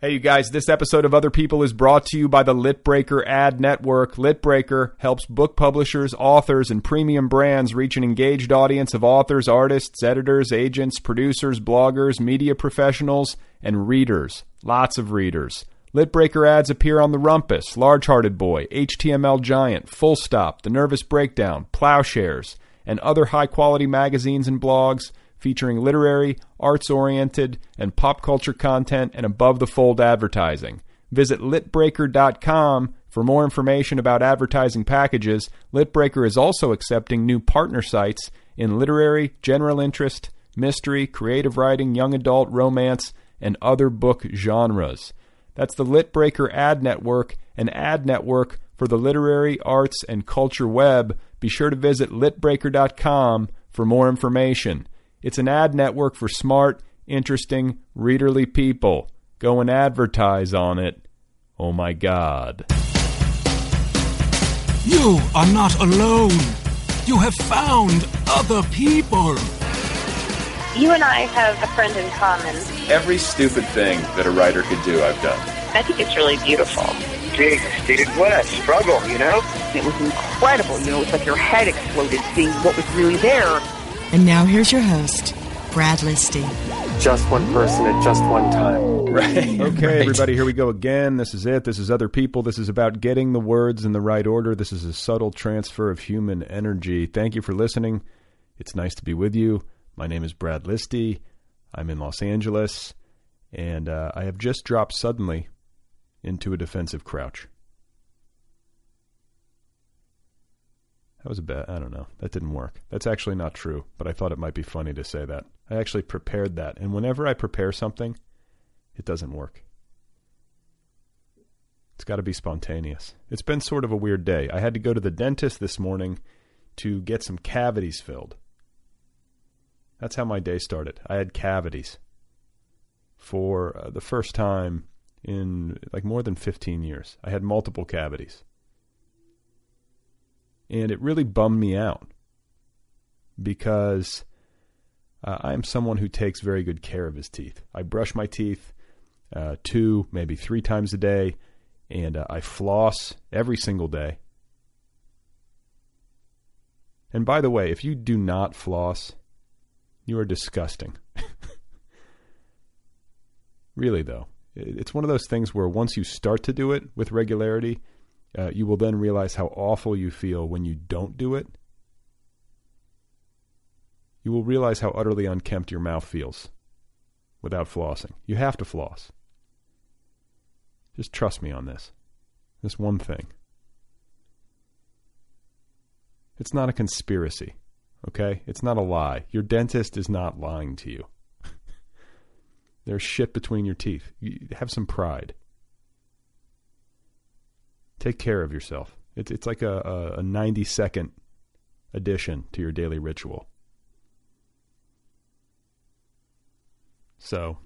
Hey, you guys, this episode of Other People is brought to you by the Litbreaker Ad Network. Litbreaker helps book publishers, authors, and premium brands reach an engaged audience of authors, artists, editors, agents, producers, bloggers, media professionals, and readers. Lots of readers. Litbreaker ads appear on The Rumpus, Large Hearted Boy, HTML Giant, Full Stop, The Nervous Breakdown, Ploughshares, and other high quality magazines and blogs featuring literary, arts oriented, and pop culture content and above the fold advertising. Visit litbreaker.com for more information about advertising packages. Litbreaker is also accepting new partner sites in literary, general interest, mystery, creative writing, young adult, romance, and other book genres. That's the Litbreaker Ad Network, an ad network for the literary, arts, and culture web. Be sure to visit litbreaker.com for more information. It's an ad network for smart, interesting, readerly people. Go and advertise on it. Oh my God. You are not alone. You have found other people. You and I have a friend in common. Every stupid thing that a writer could do, I've done. I think it's really beautiful. Big, dude, what a struggle, you know? It was incredible. You know, it's like your head exploded seeing what was really there. And now here's your host, Brad Listi. Just one person at just one time. Right. Okay, right. everybody, here we go again. This is it. This is other people. This is about getting the words in the right order. This is a subtle transfer of human energy. Thank you for listening. It's nice to be with you. My name is Brad Listi. I'm in Los Angeles, and uh, I have just dropped suddenly into a defensive crouch. That was a bad. I don't know. That didn't work. That's actually not true, but I thought it might be funny to say that. I actually prepared that, and whenever I prepare something, it doesn't work. It's got to be spontaneous. It's been sort of a weird day. I had to go to the dentist this morning to get some cavities filled. That's how my day started. I had cavities for uh, the first time in like more than 15 years. I had multiple cavities and it really bummed me out because uh, I am someone who takes very good care of his teeth. I brush my teeth uh, two, maybe three times a day, and uh, I floss every single day. And by the way, if you do not floss, you are disgusting. really, though. It's one of those things where once you start to do it with regularity, uh, you will then realize how awful you feel when you don't do it. You will realize how utterly unkempt your mouth feels without flossing. You have to floss. Just trust me on this. This one thing. It's not a conspiracy, okay? It's not a lie. Your dentist is not lying to you. There's shit between your teeth. You have some pride. Take care of yourself. It's it's like a, a, 90 second addition to your daily ritual. So,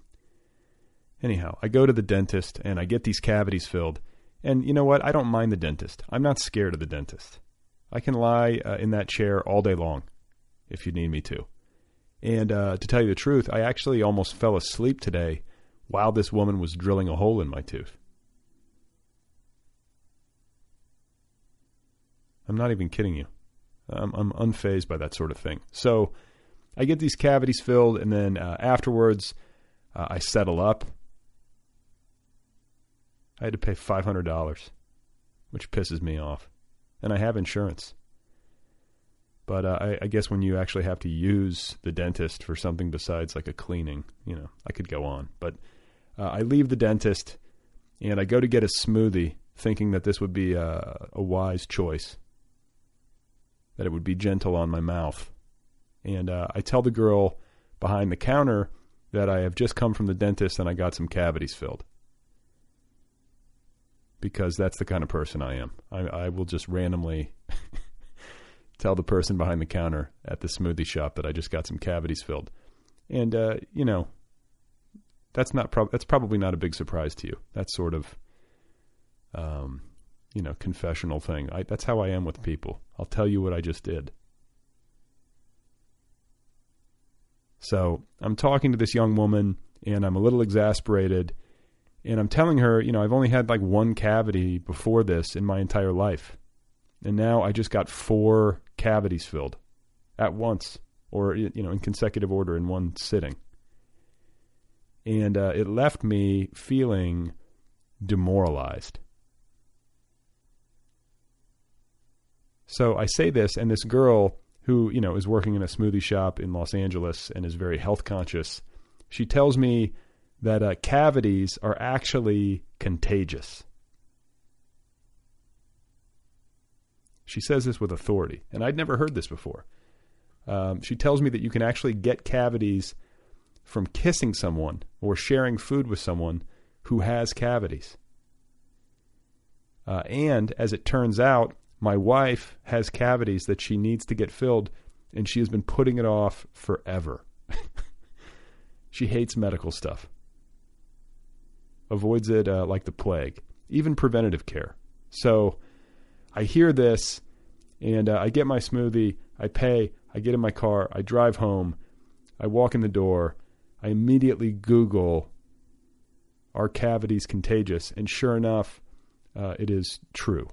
anyhow, I go to the dentist and I get these cavities filled. And you know what? I don't mind the dentist. I'm not scared of the dentist. I can lie uh, in that chair all day long if you need me to. And uh, to tell you the truth, I actually almost fell asleep today while this woman was drilling a hole in my tooth. I'm not even kidding you. I'm, I'm unfazed by that sort of thing. So I get these cavities filled, and then uh, afterwards, uh, I settle up. I had to pay five hundred dollars, which pisses me off, and I have insurance. But uh, I, I guess when you actually have to use the dentist for something besides like a cleaning, you know, I could go on. But uh, I leave the dentist, and I go to get a smoothie, thinking that this would be a, a wise choice, that it would be gentle on my mouth. And uh, I tell the girl behind the counter that I have just come from the dentist and I got some cavities filled. Because that's the kind of person I am. I, I will just randomly tell the person behind the counter at the smoothie shop that I just got some cavities filled. And, uh, you know, that's not that's probably not a big surprise to you. That's sort of, um, you know, confessional thing. I, that's how I am with people. I'll tell you what I just did. So I'm talking to this young woman and I'm a little exasperated. And I'm telling her, you know, I've only had like one cavity before this in my entire life. And now I just got four cavities filled at once or, you know, in consecutive order in one sitting. And uh, it left me feeling demoralized. So I say this, and this girl who you know is working in a smoothie shop in Los Angeles and is very health conscious. She tells me that uh, cavities are actually contagious. She says this with authority, and I'd never heard this before. Um, she tells me that you can actually get cavities from kissing someone or sharing food with someone who has cavities. Uh, and as it turns out, my wife has cavities that she needs to get filled, and she has been putting it off forever. she hates medical stuff, avoids it uh, like the plague, even preventative care. So I hear this, and uh, I get my smoothie, I pay, I get in my car, I drive home, I walk in the door, I immediately Google, are cavities contagious? And sure enough, uh, it is true.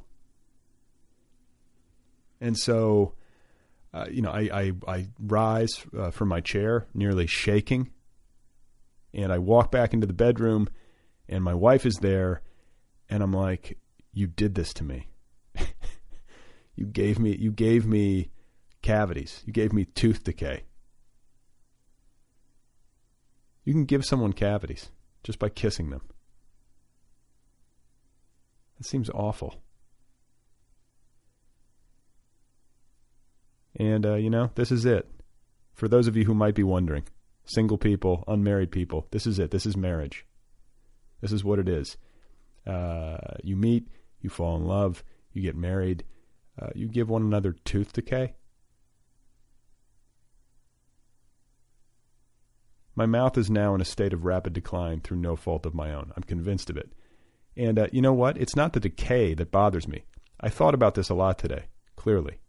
And so, uh, you know, I, I, I rise uh, from my chair, nearly shaking, and I walk back into the bedroom, and my wife is there, and I'm like, "You did this to me. you gave me, you gave me cavities. You gave me tooth decay. You can give someone cavities just by kissing them. That seems awful." And, uh, you know, this is it. For those of you who might be wondering, single people, unmarried people, this is it. This is marriage. This is what it is. Uh, you meet, you fall in love, you get married, uh, you give one another tooth decay. My mouth is now in a state of rapid decline through no fault of my own. I'm convinced of it. And uh, you know what? It's not the decay that bothers me. I thought about this a lot today, clearly.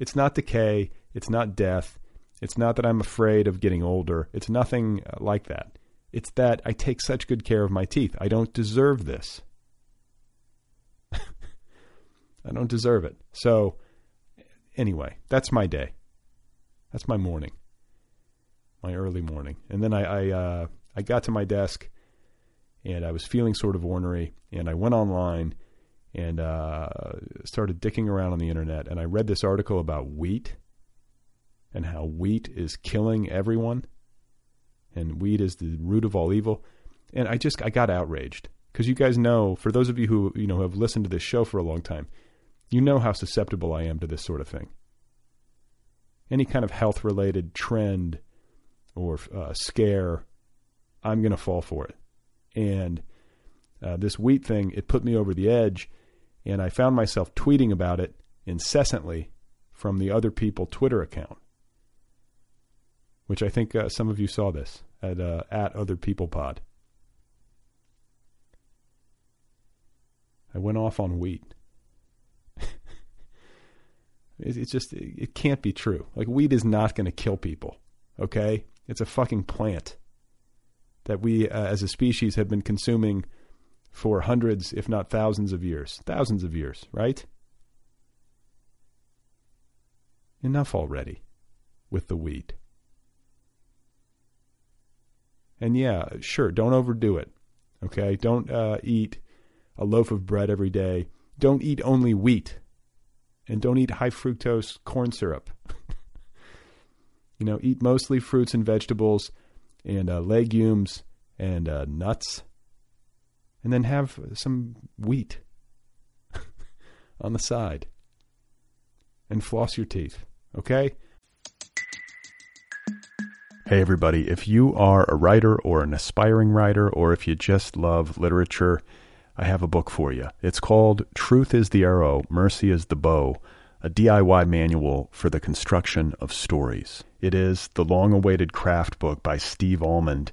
It's not decay. It's not death. It's not that I'm afraid of getting older. It's nothing uh, like that. It's that I take such good care of my teeth. I don't deserve this. I don't deserve it. So, anyway, that's my day. That's my morning, my early morning. And then I I, uh, I got to my desk, and I was feeling sort of ornery, and I went online and uh, started dicking around on the internet. And I read this article about wheat and how wheat is killing everyone, and wheat is the root of all evil. And I just I got outraged because you guys know, for those of you who you know have listened to this show for a long time, you know how susceptible I am to this sort of thing. Any kind of health related trend or uh, scare, I'm going to fall for it. And uh, this wheat thing, it put me over the edge and I found myself tweeting about it incessantly from the Other People Twitter account, which I think uh, some of you saw this at uh, at Other People Pod. I went off on wheat. it's just it can't be true. Like wheat is not going to kill people. Okay, it's a fucking plant that we uh, as a species have been consuming for hundreds, if not thousands of years. Thousands of years, right? Enough already with the wheat. And yeah, sure, don't overdo it. Okay? Don't uh, eat a loaf of bread every day. Don't eat only wheat. And don't eat high fructose corn syrup. you know, eat mostly fruits and vegetables and uh, legumes and uh, nuts. And then have some wheat on the side. And floss your teeth. Okay? Hey, everybody. If you are a writer or an aspiring writer, or if you just love literature, I have a book for you. It's called Truth is the Arrow, Mercy is the Bow, a DIY manual for the construction of stories. It is the long awaited craft book by Steve Almond,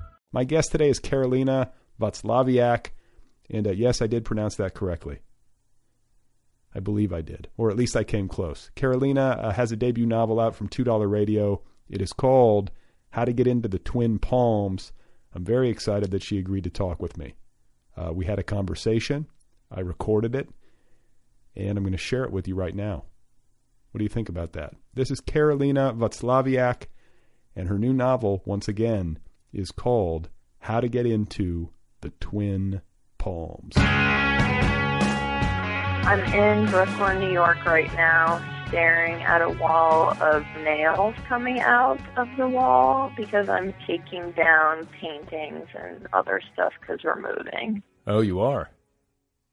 My guest today is Karolina Wacławiak, and uh, yes, I did pronounce that correctly. I believe I did, or at least I came close. Karolina uh, has a debut novel out from $2 Radio. It is called How to Get Into the Twin Palms. I'm very excited that she agreed to talk with me. Uh, we had a conversation, I recorded it, and I'm going to share it with you right now. What do you think about that? This is Karolina Wacławiak, and her new novel, once again, is called How to Get Into the Twin Palms. I'm in Brooklyn, New York right now, staring at a wall of nails coming out of the wall because I'm taking down paintings and other stuff because we're moving. Oh, you are?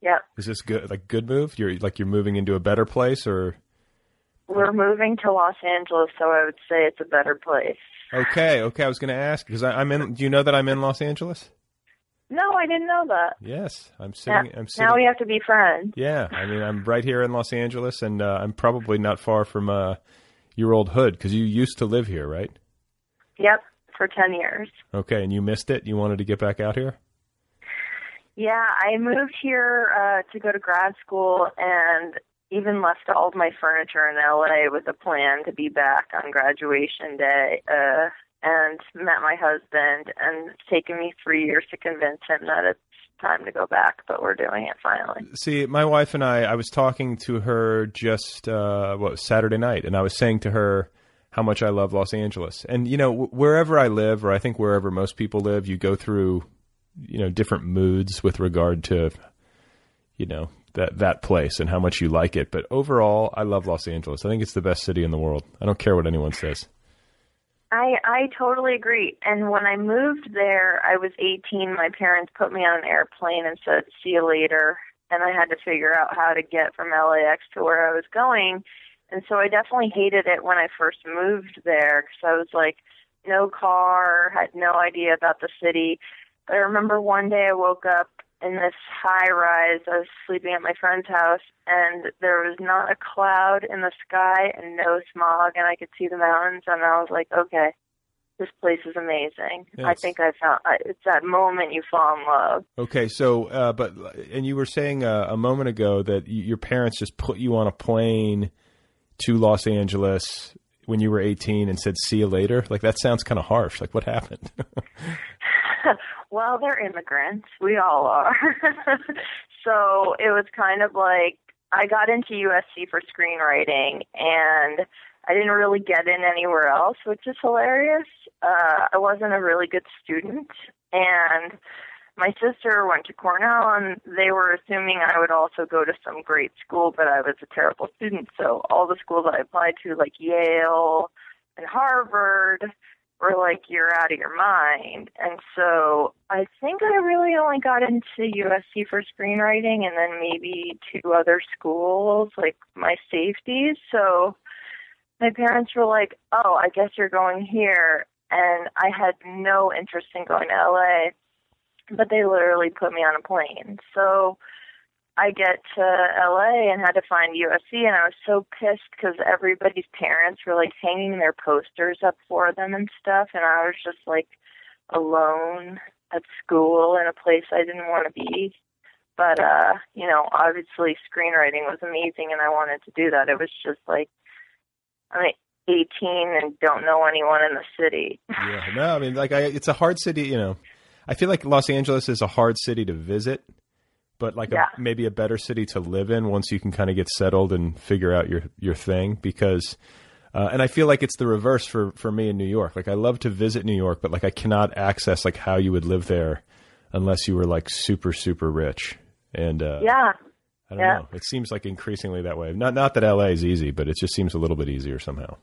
Yep. Is this good? Like good move? You're like you're moving into a better place, or We're moving to Los Angeles, so I would say it's a better place. Okay, okay. I was going to ask because I'm in. Do you know that I'm in Los Angeles? No, I didn't know that. Yes, I'm Now, sitting. I'm sitting. now we have to be friends. Yeah, I mean, I'm right here in Los Angeles, and uh, I'm probably not far from uh, your old hood because you used to live here, right? Yep, for 10 years. Okay, and you missed it. You wanted to get back out here. Yeah, I moved here uh, to go to grad school and even left all of my furniture in LA with a plan to be back on graduation day. Uh, and met my husband, and it's taken me three years to convince him that it's time to go back, but we're doing it finally. See, my wife and I, I was talking to her just uh, what Saturday night, and I was saying to her how much I love Los Angeles. And you know, wh- wherever I live, or I think wherever most people live, you go through you know different moods with regard to you know that that place and how much you like it. But overall, I love Los Angeles. I think it's the best city in the world. I don't care what anyone says. I I totally agree. And when I moved there, I was 18. My parents put me on an airplane and said, "See you later." And I had to figure out how to get from LAX to where I was going. And so I definitely hated it when I first moved there because I was like, no car, had no idea about the city. I remember one day I woke up in this high rise. I was sleeping at my friend's house, and there was not a cloud in the sky and no smog, and I could see the mountains. And I was like, okay, this place is amazing. I think I found. It's that moment you fall in love. Okay, so uh, but and you were saying uh, a moment ago that y- your parents just put you on a plane to Los Angeles when you were 18 and said see you later. Like that sounds kind of harsh. Like what happened? well, they're immigrants. We all are. so it was kind of like I got into USC for screenwriting and I didn't really get in anywhere else, which is hilarious. Uh, I wasn't a really good student and my sister went to Cornell and they were assuming I would also go to some great school, but I was a terrible student. So all the schools I applied to, like Yale and Harvard, were like, you're out of your mind. And so I think I really only got into USC for screenwriting and then maybe two other schools, like my safeties. So my parents were like, oh, I guess you're going here. And I had no interest in going to LA, but they literally put me on a plane. So I get to LA and had to find USC, and I was so pissed because everybody's parents were like hanging their posters up for them and stuff, and I was just like alone at school in a place I didn't want to be. But uh, you know, obviously screenwriting was amazing, and I wanted to do that. It was just like I'm 18 and don't know anyone in the city. yeah, no, I mean, like, I, it's a hard city. You know, I feel like Los Angeles is a hard city to visit but like Yeah. a, maybe a better city to live in once you can kind of get settled and figure out your your thing because uh, and I feel like it's the reverse for for me in New York. Like I love to visit New York, but like I cannot access like how you would live there unless you were like super super rich. And uh, yeah. I don't yeah. know. It seems like increasingly that way. Not not that LA is easy, but it just seems a little bit easier somehow.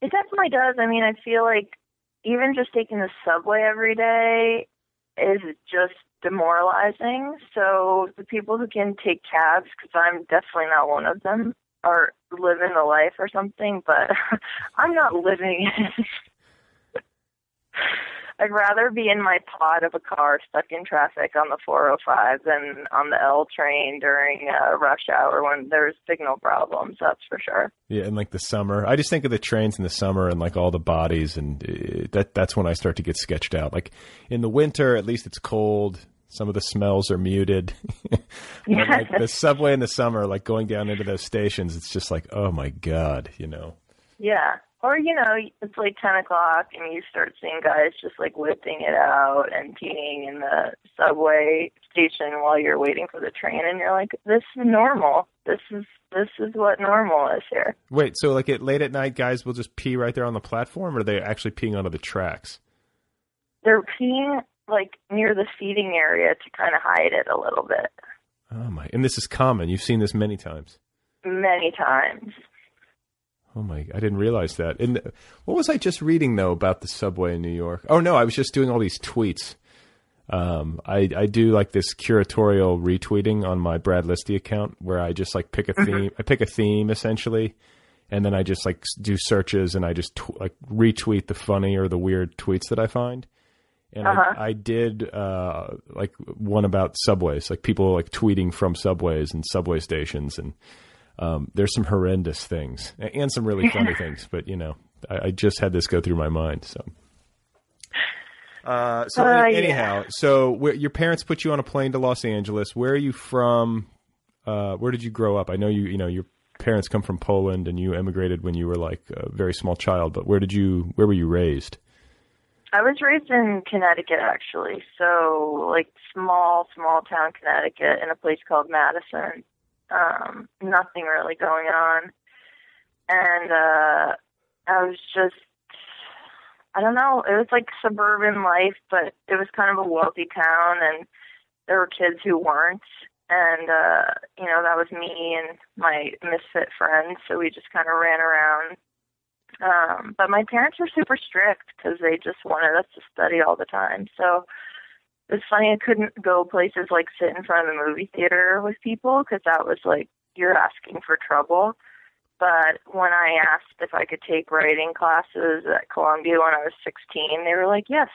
It definitely does. I mean, I feel like even just taking the subway every day is just demoralizing. So the people who can take cabs, because I'm definitely not one of them, are living the life or something. But I'm not living it. I'd rather be in my pod of a car stuck in traffic on the 405 than on the L train during rush hour when there's signal problems. That's for sure. Yeah, and like the summer, I just think of the trains in the summer and like all the bodies, and uh, that that's when I start to get sketched out. Like in the winter, at least it's cold. Some of the smells are muted. But, like the subway in the summer, like going down into those stations, it's just like, oh my god, you know. Yeah. Or, you know, it's like 10 o'clock and you start seeing guys just like whipping it out and peeing in the subway station while you're waiting for the train and you're like, this is normal. This is, this is what normal is here. Wait, so like at late at night, guys will just pee right there on the platform, or are they actually peeing onto the tracks? They're peeing like near the seating area to kind of hide it a little bit. Oh my! And this is common. You've seen this many times. Many times. Oh my! I didn't realize that. And what was I just reading though about the subway in New York? Oh no, I was just doing all these tweets. Um, I I do like this curatorial retweeting on my Brad Listi account where I just like pick a theme. I pick a theme essentially, and then I just like do searches and I just tw- like retweet the funny or the weird tweets that I find. And Uh-huh. I, I did uh, like one about subways, like people like tweeting from subways and subway stations, and um, there's some horrendous things and some really funny things. But you know, I, I just had this go through my mind. So, uh, so Uh, an- yeah. anyhow, so where, your parents put you on a plane to Los Angeles. Where are you from? Uh, where did you grow up? I know you. You know your parents come from Poland, and you emigrated when you were like a very small child. But where did you? Where were you raised? I was raised in Connecticut actually, so like small, small town Connecticut in a place called Madison. Um, nothing really going on. And uh I was just I don't know, it was like suburban life, but it was kind of a wealthy town and there were kids who weren't and uh you know, that was me and my misfit friends, so we just kind of ran around um, but my parents were super strict because they just wanted us to study all the time. So it's funny I couldn't go places like sit in front of the movie theater with people because that was like you're asking for trouble. But when I asked if I could take writing classes at Columbia when I was 16, they were like, "Yes,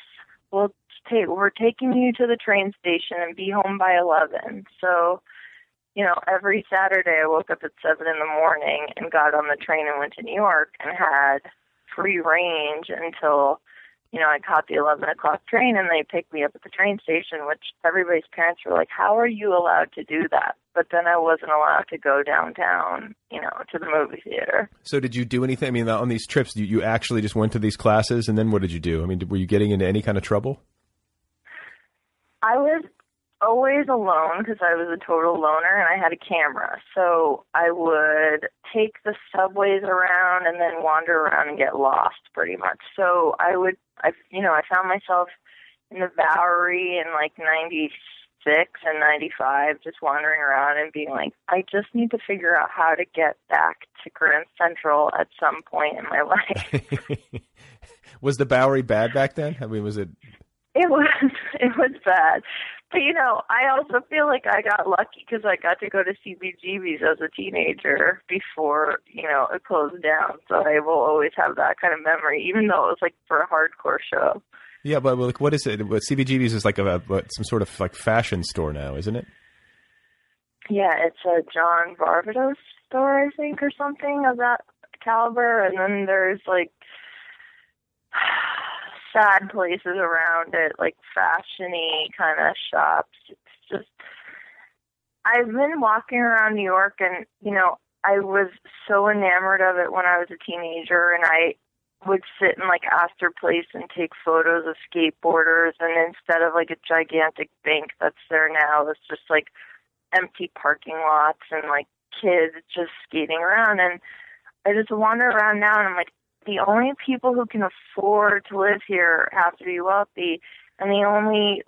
we'll take. We're taking you to the train station and be home by 11." So you know, every Saturday I woke up at seven in the morning and got on the train and went to New York and had free range until, you know, I caught the eleven o'clock train and they picked me up at the train station, which everybody's parents were like, How are you allowed to do that? But then I wasn't allowed to go downtown, you know, to the movie theater. So did you do anything? I mean, on these trips, you, you actually just went to these classes, and then what did you do? I mean, were you getting into any kind of trouble? I was always alone because I was a total loner and I had a camera. So I would take the subways around and then wander around and get lost pretty much. So I would, I, you know, I found myself in the Bowery in like 96 and 95 just wandering around and being like, I just need to figure out how to get back to Grand Central at some point in my life. was the Bowery bad back then? I mean, was it it was it was bad, but you know, I also feel like I got lucky because I got to go to CBGB's as a teenager before you know it closed down. So I will always have that kind of memory, even though it was like for a hardcore show. Yeah, but like, what is it? What CBGB's is like a, what, some sort of like fashion store now, isn't it? Yeah, it's a John Varvatos store, I think, or something of that caliber. And then there's like sad places around it, like fashiony kind of shops. It's just I've been walking around New York and, you know, I was so enamored of it when I was a teenager and I would sit in like Astor Place and take photos of skateboarders and instead of like a gigantic bank that's there now, it's just like empty parking lots and like kids just skating around and I just wander around now and I'm like, the only people who can afford to live here have to be wealthy, and the only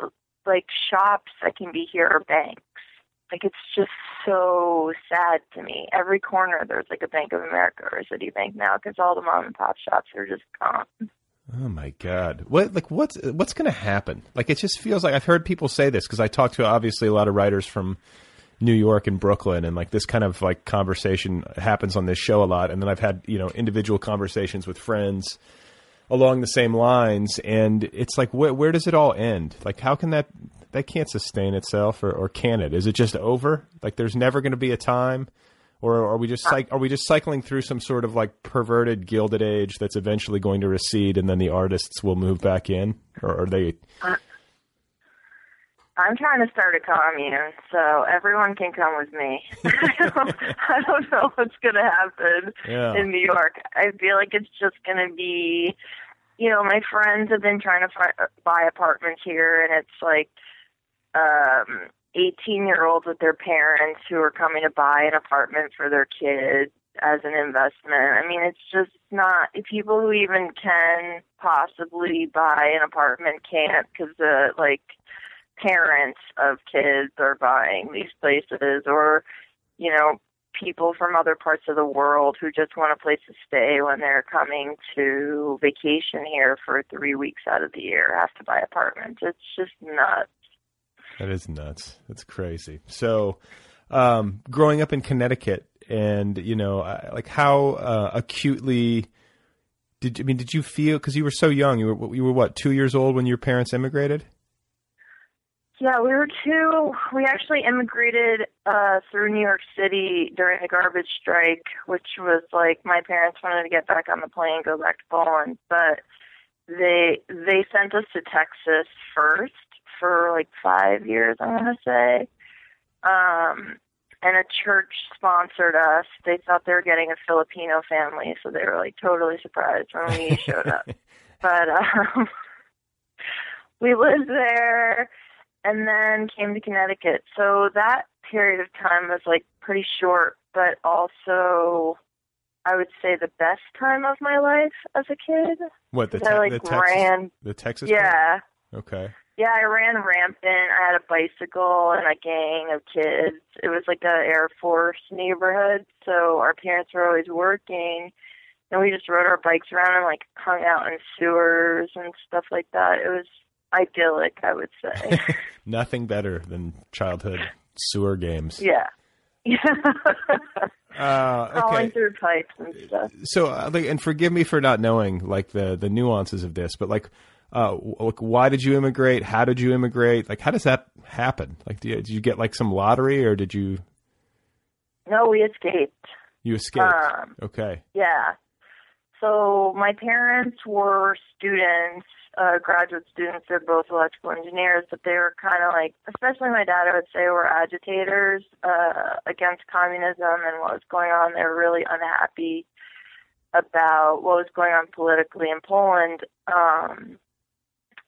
like shops that can be here are banks. Like it's just so sad to me. Every corner there's like a Bank of America or a Citibank now because all the mom and pop shops are just gone. Oh my God! What like what's what's going to happen? Like it just feels like I've heard people say this because I talk to obviously a lot of writers from New York and Brooklyn, and like this kind of like conversation happens on this show a lot. And then I've had you know individual conversations with friends along the same lines, and it's like where where does it all end? Like how can that that can't sustain itself, or, or can it? Is it just over? Like there's never going to be a time. Or are we just are we just cycling through some sort of like perverted gilded age that's eventually going to recede, and then the artists will move back in, or are they? I'm trying to start a commune, so everyone can come with me. I, don't, I don't know what's going to happen yeah. in New York. I feel like it's just going to be, you know, my friends have been trying to fi- buy apartments here, and it's like um 18 year olds with their parents who are coming to buy an apartment for their kids as an investment. I mean, it's just not people who even can possibly buy an apartment can't because the like parents of kids are buying these places or you know people from other parts of the world who just want a place to stay when they're coming to vacation here for 3 weeks out of the year have to buy apartments. It's just nuts. That is nuts. That's crazy. So um growing up in Connecticut and you know like how uh, acutely did I mean did you feel because you were so young you were you were what 2 years old when your parents immigrated yeah, we were two. We actually immigrated uh through New York City during the garbage strike, which was like my parents wanted to get back on the plane, go back to Poland, but they they sent us to Texas first for like five years, I'm gonna say. Um and a church sponsored us. They thought they were getting a Filipino family, so they were like totally surprised when we showed up. But um we lived there and then came to Connecticut. So that period of time was like pretty short, but also I would say the best time of my life as a kid. What the, te- I, like, the Texas? ran, the Texas? Yeah. Part? Okay. Yeah, I ran rampant. I had a bicycle and a gang of kids. It was like a Air Force neighborhood, so our parents were always working, and we just rode our bikes around and like hung out in sewers and stuff like that. It was idyllic, I would say. Nothing better than childhood sewer games. Yeah. uh, okay. Crawling through pipes and stuff. So, uh, like, and forgive me for not knowing like the the nuances of this, but like, uh, like, why did you immigrate? How did you immigrate? Like, how does that happen? Like, you, did you get like some lottery, or did you? No, we escaped. You escaped. Um, okay. Yeah. So my parents were students uh, graduate students. They're both electrical engineers, but they were kind of like, especially my dad, I would say, were agitators uh, against communism and what was going on. They were really unhappy about what was going on politically in Poland. Um,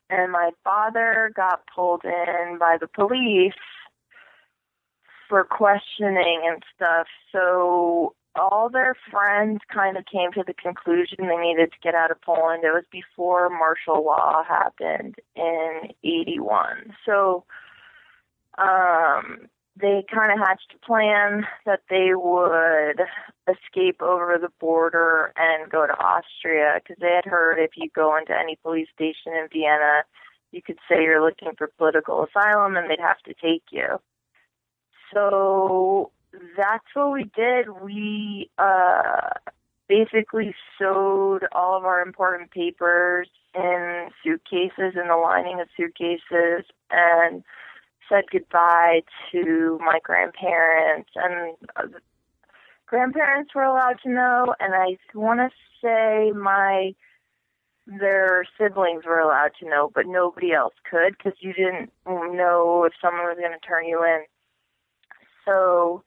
and my father got pulled in by the police for questioning and stuff. So all their friends kind of came to the conclusion they needed to get out of Poland. It was before martial law happened in 81. So um they kind of hatched a plan that they would escape over the border and go to Austria because they had heard if you go into any police station in Vienna, you could say you're looking for political asylum and they'd have to take you. So that's what we did. We uh, basically sewed all of our important papers in suitcases in the lining of suitcases and said goodbye to my grandparents and uh, grandparents were allowed to know and I want to say my their siblings were allowed to know but nobody else could because you didn't know if someone was going to turn you in so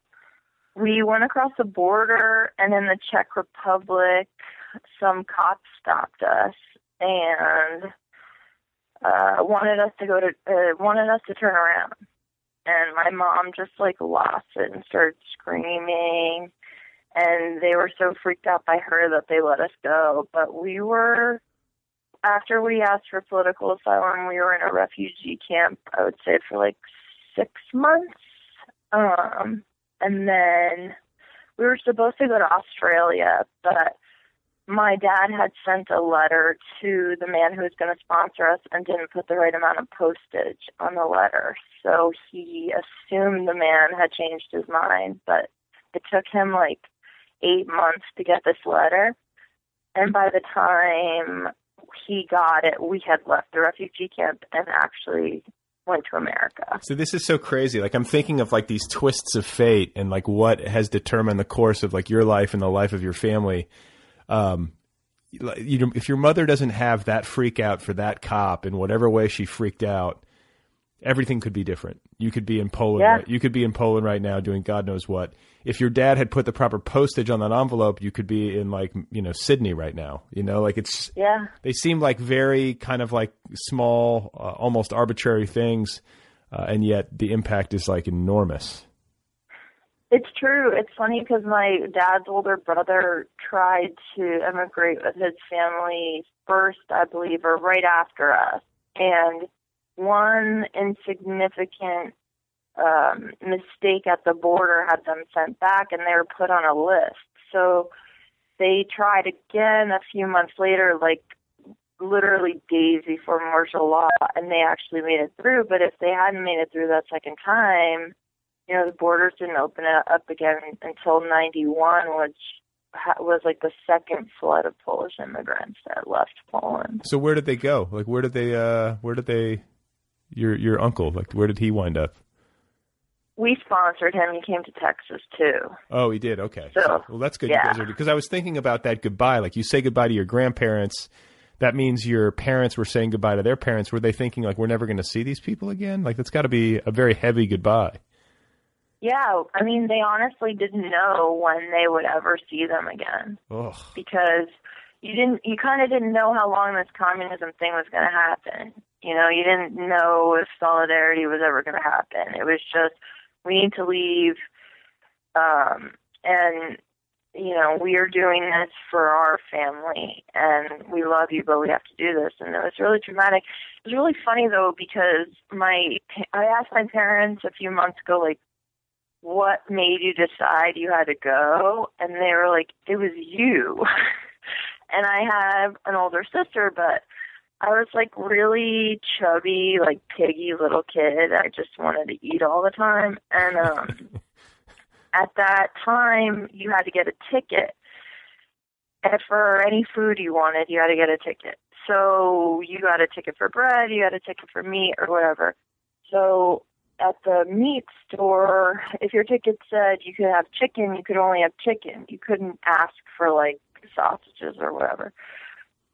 we went across the border and in the Czech Republic some cops stopped us and uh wanted us to go to uh, wanted us to turn around. And my mom just like lost it and started screaming and they were so freaked out by her that they let us go. But we were after we asked for political asylum we were in a refugee camp i would say for like six months. Um and then we were supposed to go to australia but my dad had sent a letter to the man who was going to sponsor us and didn't put the right amount of postage on the letter. So he assumed the man had changed his mind, but it took him like eight months to get this letter. And by the time he got it, we had left the refugee camp and actually went to America. So this is so crazy. Like I'm thinking of like these twists of fate and like what has determined the course of like your life and the life of your family um, you know, if your mother doesn't have that freak out for that cop in whatever way she freaked out, everything could be different. You could be in Poland. Yeah. Right, you could be in Poland right now doing God knows what. If your dad had put the proper postage on that envelope, you could be in like you know Sydney right now. You know, like it's Yeah. they seem like very kind of like small, uh, almost arbitrary things, uh, and yet the impact is like enormous. It's true. It's funny because my dad's older brother tried to immigrate with his family first, I believe, or right after us. And one insignificant um, mistake at the border had them sent back and they were put on a list. So they tried again a few months later, like literally days before martial law, and they actually made it through. But if they hadn't made it through that second time, you know, the borders didn't open up again until 91, which was like the second flood of Polish immigrants that left Poland. So where did they go? Like where did they? uh Where did they? Your your uncle, like where did he wind up? We sponsored him. He came to Texas too. Oh, he did. Okay. So, well, that's good. yeah. You guys are because I was thinking about that goodbye. Like you say goodbye to your grandparents. That means your parents were saying goodbye to their parents. Were they thinking like we're never going to see these people again? Like that's got to be a very heavy goodbye. Yeah, I mean, they honestly didn't know when they would ever see them again Ugh. because you didn't, you kind of didn't know how long this communism thing was going to happen. You know, you didn't know if solidarity was ever going to happen. It was just, we need to leave, um, and you know, we are doing this for our family, and we love you, but we have to do this. And it was really dramatic. It was really funny though because my, I asked my parents a few months ago, like, what made you decide you had to go? And they were like, it was you. and I have an older sister, but I was like really chubby, like piggy little kid. I just wanted to eat all the time. And um at that time you had to get a ticket. And for any food you wanted, you had to get a ticket. So you got a ticket for bread, you got a ticket for meat or whatever. So at the meat store, if your ticket said you could have chicken, you could only have chicken. You couldn't ask for like sausages or whatever.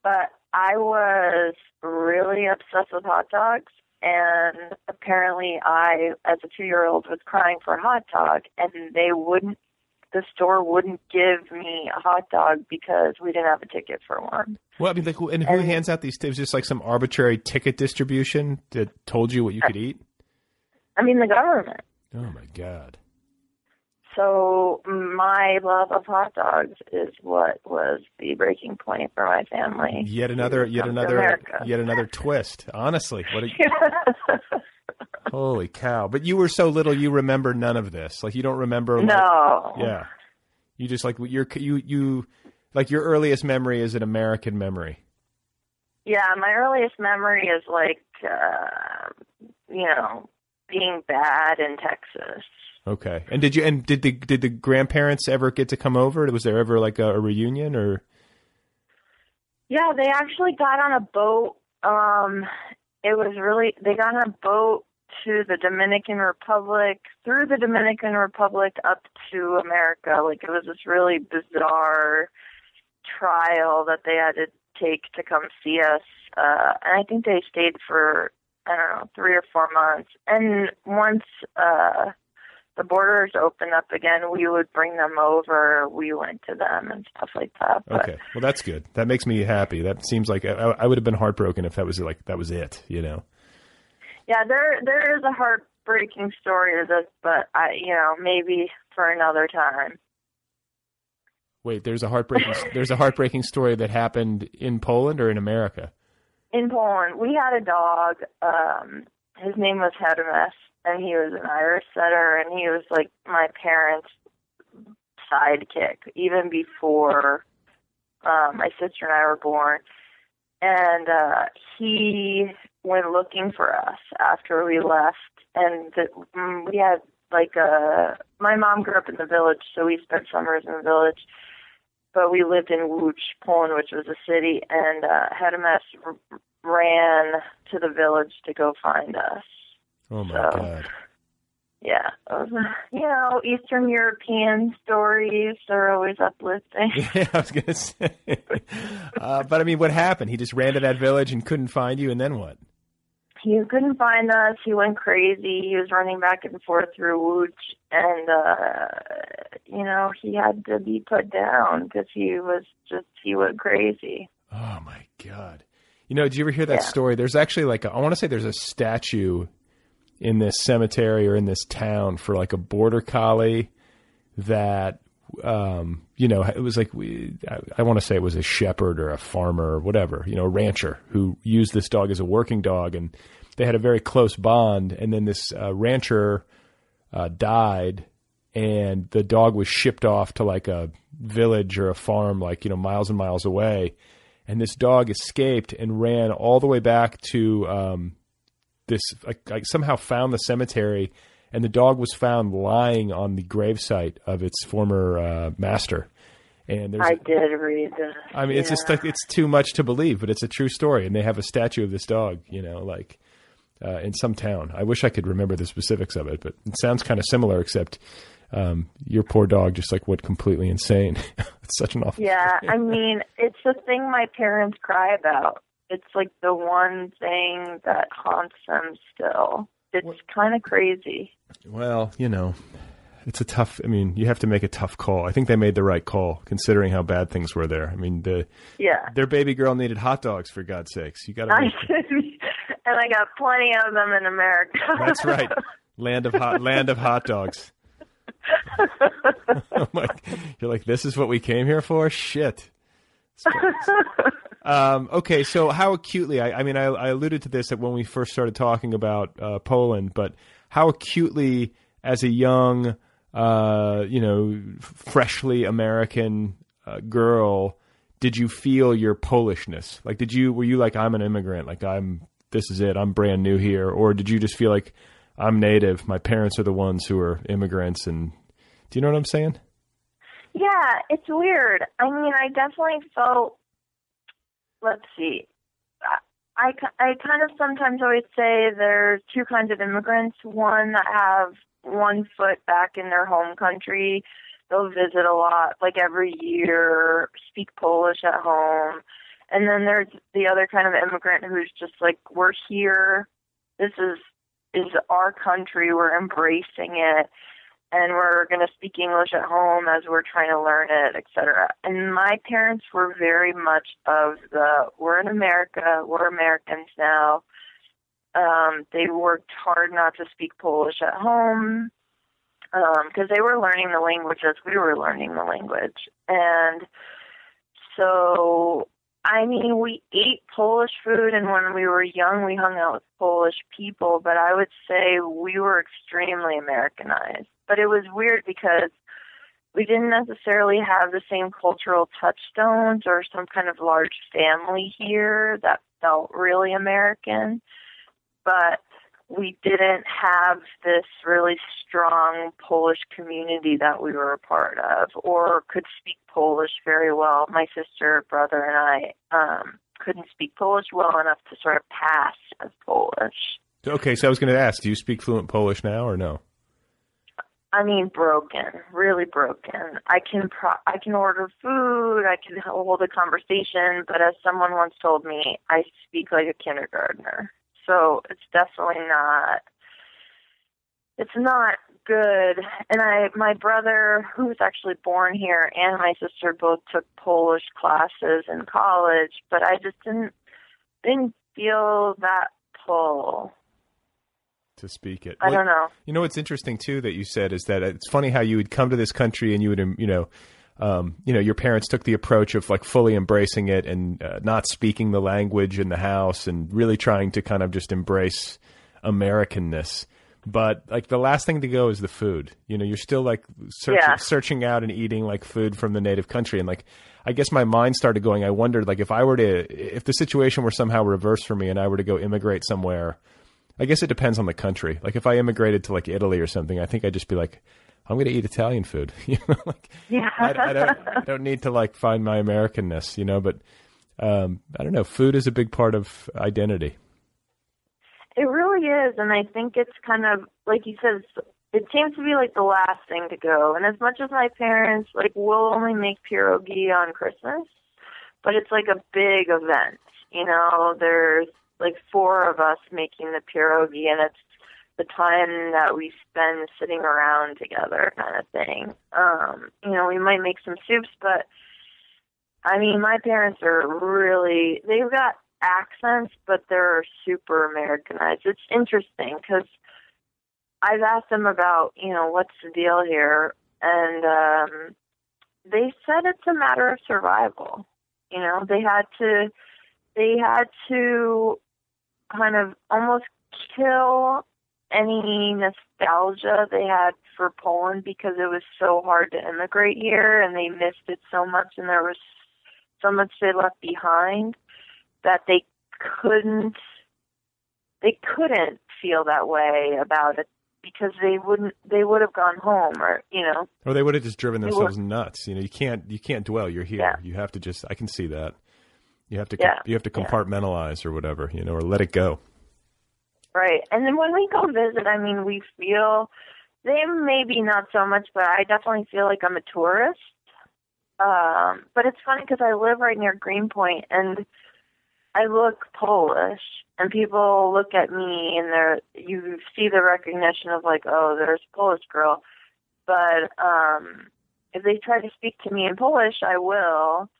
But I was really obsessed with hot dogs, and apparently I, as a two-year-old, was crying for a hot dog, and they wouldn't the store wouldn't give me a hot dog because we didn't have a ticket for one. Well, I mean, like, who- and who hands out these tips? Just like some arbitrary ticket distribution that told you what you could eat? I mean, the government. Oh my god! So my love of hot dogs is what was the breaking point for my family. Yet another, yet another, America. yet another twist. Honestly, what? A, holy cow! But you were so little, you remember none of this. Like you don't remember. like- No. yeah. You just like your you you like your earliest memory is an American memory. Yeah, my earliest memory is like, uh, you know, being bad in Texas. Okay. And did you and did the did the grandparents ever get to come over? Was there ever like a, a reunion or? Yeah, they actually got on a boat. Um, it was really they got on a boat to the Dominican Republic, through the Dominican Republic up to America. Like it was this really bizarre trial that they had to take to come see us. Uh, and I think they stayed for I don't know three or four months. And once uh, the borders opened up again, we would bring them over. We went to them and stuff like that. But Okay. Well, that's good. That makes me happy. That seems like I, I would have been heartbroken if that was like that was it. You know. Yeah, there there is a heartbreaking story to this, but I you know maybe for another time. Wait, there's a heartbreaking there's a heartbreaking story that happened in Poland or in America. In Poland, we had a dog. Um, his name was Hermes, and he was an Irish setter, and he was like my parents' sidekick even before um, my sister and I were born. And uh, he went looking for us after we left, and the, mm, we had like a. My mom grew up in the village, so we spent summers in the village. But we lived in Łódź, Poland, which was a city, and uh, Hermes r- ran to the village to go find us. Oh my So- god. Yeah, was, you know, Eastern European stories are always uplifting. Yeah, I was gonna say. uh, but I mean, what happened? He just ran to that village and couldn't find you, and then what? he couldn't find us. He went crazy. He was running back and forth through Łódź, and uh, you know, he had to be put down because he was just he went crazy. Oh my god. You know, did you ever hear that Yeah. story? There's actually like a, I want to say there's a statue in this cemetery or in this town for like a border collie that um you know it was like we I, I want to say it was a shepherd or a farmer or whatever you know a rancher who used this dog as a working dog and they had a very close bond and then this uh, rancher uh, died and the dog was shipped off to like a village or a farm like you know miles and miles away and this dog escaped and ran all the way back to um, this like, like somehow found the cemetery and the dog was found lying on the gravesite of its former uh, master and there's I did read that. I mean, it's just like it's too much to believe, but it's a true story, and they have a statue of this dog, you know, like uh, in some town. I wish I could remember the specifics of it, but it sounds kind of similar, except um, your poor dog just like went completely insane. it's such an awful. Yeah, I mean, it's the thing my parents cry about. It's like the one thing that haunts them still. It's kind of crazy. Well, you know, it's a tough. I mean, you have to make a tough call. I think they made the right call, considering how bad things were there. I mean, the Yeah. their baby girl needed hot dogs for God's sakes. You got to. And I got plenty of them in America. That's right. Land of hot land of hot dogs. I'm like, you're like, this is what we came here for? Shit. Um, okay, so how acutely? I, I mean, I, I alluded to this when we first started talking about uh, Poland, but how acutely, as a young, uh, you know, freshly American uh, girl, did you feel your Polishness? Like, did you were you like, I'm an immigrant, like I'm this is it, I'm brand new here, or did you just feel like I'm native, my parents are the ones who are immigrants, and do you know what I'm saying? Yeah, it's weird. I mean, I definitely felt. Let's see. I, I, kind of sometimes always say there's two kinds of immigrants. One that have one foot back in their home country. They'll visit a lot, like every year, speak Polish at home. And then there's the other kind of immigrant who's just like, we're here. This is is our country. We're embracing it and we're going to speak English at home as we're trying to learn it, etc. And my parents were very much of the we're in America, we're Americans now. Um, they worked hard not to speak Polish at home because um, they were learning the language as we were learning the language, and so I mean, we ate Polish food, and when we were young, we hung out with Polish people, but I would say we were extremely Americanized. But it was weird because we didn't necessarily have the same cultural touchstones or some kind of large family here that felt really American. But we didn't have this really strong Polish community that we were a part of or could speak Polish very well. My sister, brother, and I um, couldn't speak Polish well enough to sort of pass as Polish. Okay, so I was going to ask, do you speak fluent Polish now or no? I mean, broken, really broken. I can pro- I can order food, I can hold a conversation, but as someone once told me, I speak like a kindergartner. So it's definitely not it's not good. And i my brother who was actually born here and my sister both took polish classes in college but i just didn't didn't feel that pull to speak it. I don't know. You know what's interesting too that you said is that it's funny how you would come to this country and you would you know um, you know, your parents took the approach of like fully embracing it and uh, not speaking the language in the house and really trying to kind of just embrace Americanness. But like the last thing to go is the food. You know, you're still like searching, Yeah. searching out and eating like food from the native country. And like, I guess my mind started going. I wondered like if I were to, if the situation were somehow reversed for me and I were to go immigrate somewhere. I guess it depends on the country. Like if I immigrated to like Italy or something, I think I'd just be like, I'm going to eat Italian food. you know, like Yeah. I, I don't I don't need to like find my Americanness, you know. But um, I don't know. Food is a big part of identity. It really is, and I think it's kind of like you said. It seems to be like the last thing to go. And as much as my parents like will only make pierogi on Christmas, but it's like a big event. You know, there's like four of us making the pierogi, and it's the time that we spend sitting around together, kind of thing. Um, you know, we might make some soups, but I mean, my parents are really, they've got accents, but they're super Americanized. It's interesting because I've asked them about, you know, what's the deal here, and um, they said it's a matter of survival. You know, they had to, they had to kind of almost kill any nostalgia they had for Poland because it was so hard to immigrate here and they missed it so much and there was so much they left behind that they couldn't they couldn't feel that way about it because they wouldn't they would have gone home or you know Or they would have just driven themselves nuts. You know, you can't you can't dwell. You're here. Yeah. You have to just. I can see that. You have to. Yeah, You have to yeah. compartmentalize or whatever. You know, or let it go. Right. And then when we go visit, I mean, we feel, they maybe not so much, but I definitely feel like I'm a tourist. Um, but it's funny because I live right near Greenpoint and I look Polish and people look at me and they're, you see the recognition of like, oh, there's a Polish girl. But, um, if they try to speak to me in Polish, I will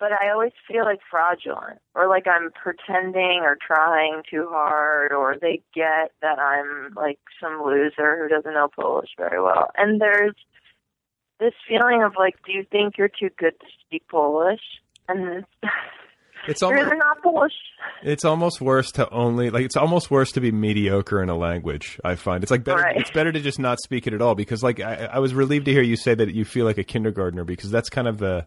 but I always feel like fraudulent or like I'm pretending or trying too hard or they get that I'm like some loser who doesn't know Polish very well. And there's this feeling of like, do you think you're too good to speak Polish? And It's you're almost not Polish. it's almost worse to only like it's almost worse to be mediocre in a language. I find it's like better. Right. It's better to just not speak it at all because like I, I was relieved to hear you say that you feel like a kindergartner because that's kind of the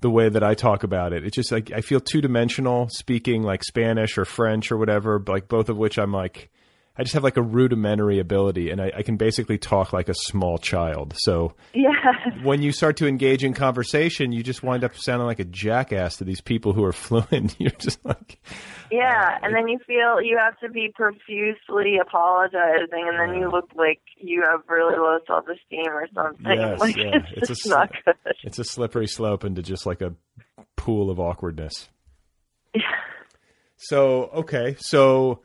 the way that I talk about it. It's just like I feel two dimensional speaking like Spanish or French or whatever, like both of which I'm like I just have like a rudimentary ability and I, I can basically talk like a small child. So Yeah. when you start to engage in conversation, you just wind up sounding like a jackass to these people who are fluent. You're just like Yeah, uh, and then you feel you have to be profusely apologizing, and then you look like you have really low self-esteem or something. Yes, like yeah. it's, It's a not good. it's a slippery slope into just like a pool of awkwardness. Yeah. So okay, so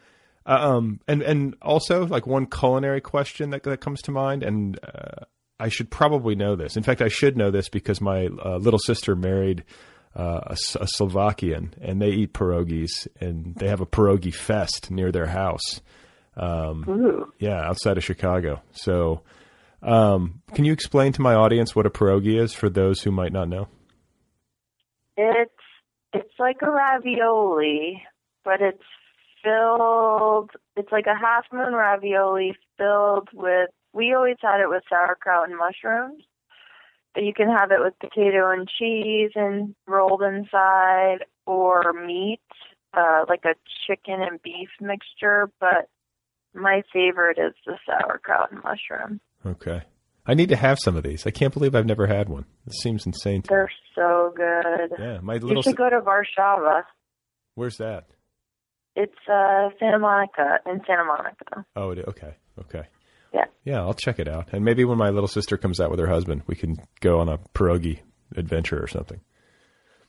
Um, and and also like one culinary question that that comes to mind, and uh, I should probably know this. In fact, I should know this because my uh, little sister married uh, a, a Slovakian, and they eat pierogies, and they have a pierogi fest near their house. Um, yeah, outside of Chicago. So, um, can you explain to my audience what a pierogi is for those who might not know? It's it's like a ravioli, but it's filled. It's like a half moon ravioli filled with. We always had it with sauerkraut and mushrooms, but you can have it with potato and cheese and rolled inside, or meat, uh, like a chicken and beef mixture. But my favorite is the sauerkraut and mushroom. Okay. I need to have some of these. I can't believe I've never had one. This seems insane. To. They're so good. Yeah, my little. You should go to Warsaw. Where's that? It's uh Santa Monica in Santa Monica. Oh, it, okay, okay. Yeah. Yeah, I'll check it out. And maybe when my little sister comes out with her husband, we can go on a pierogi adventure or something.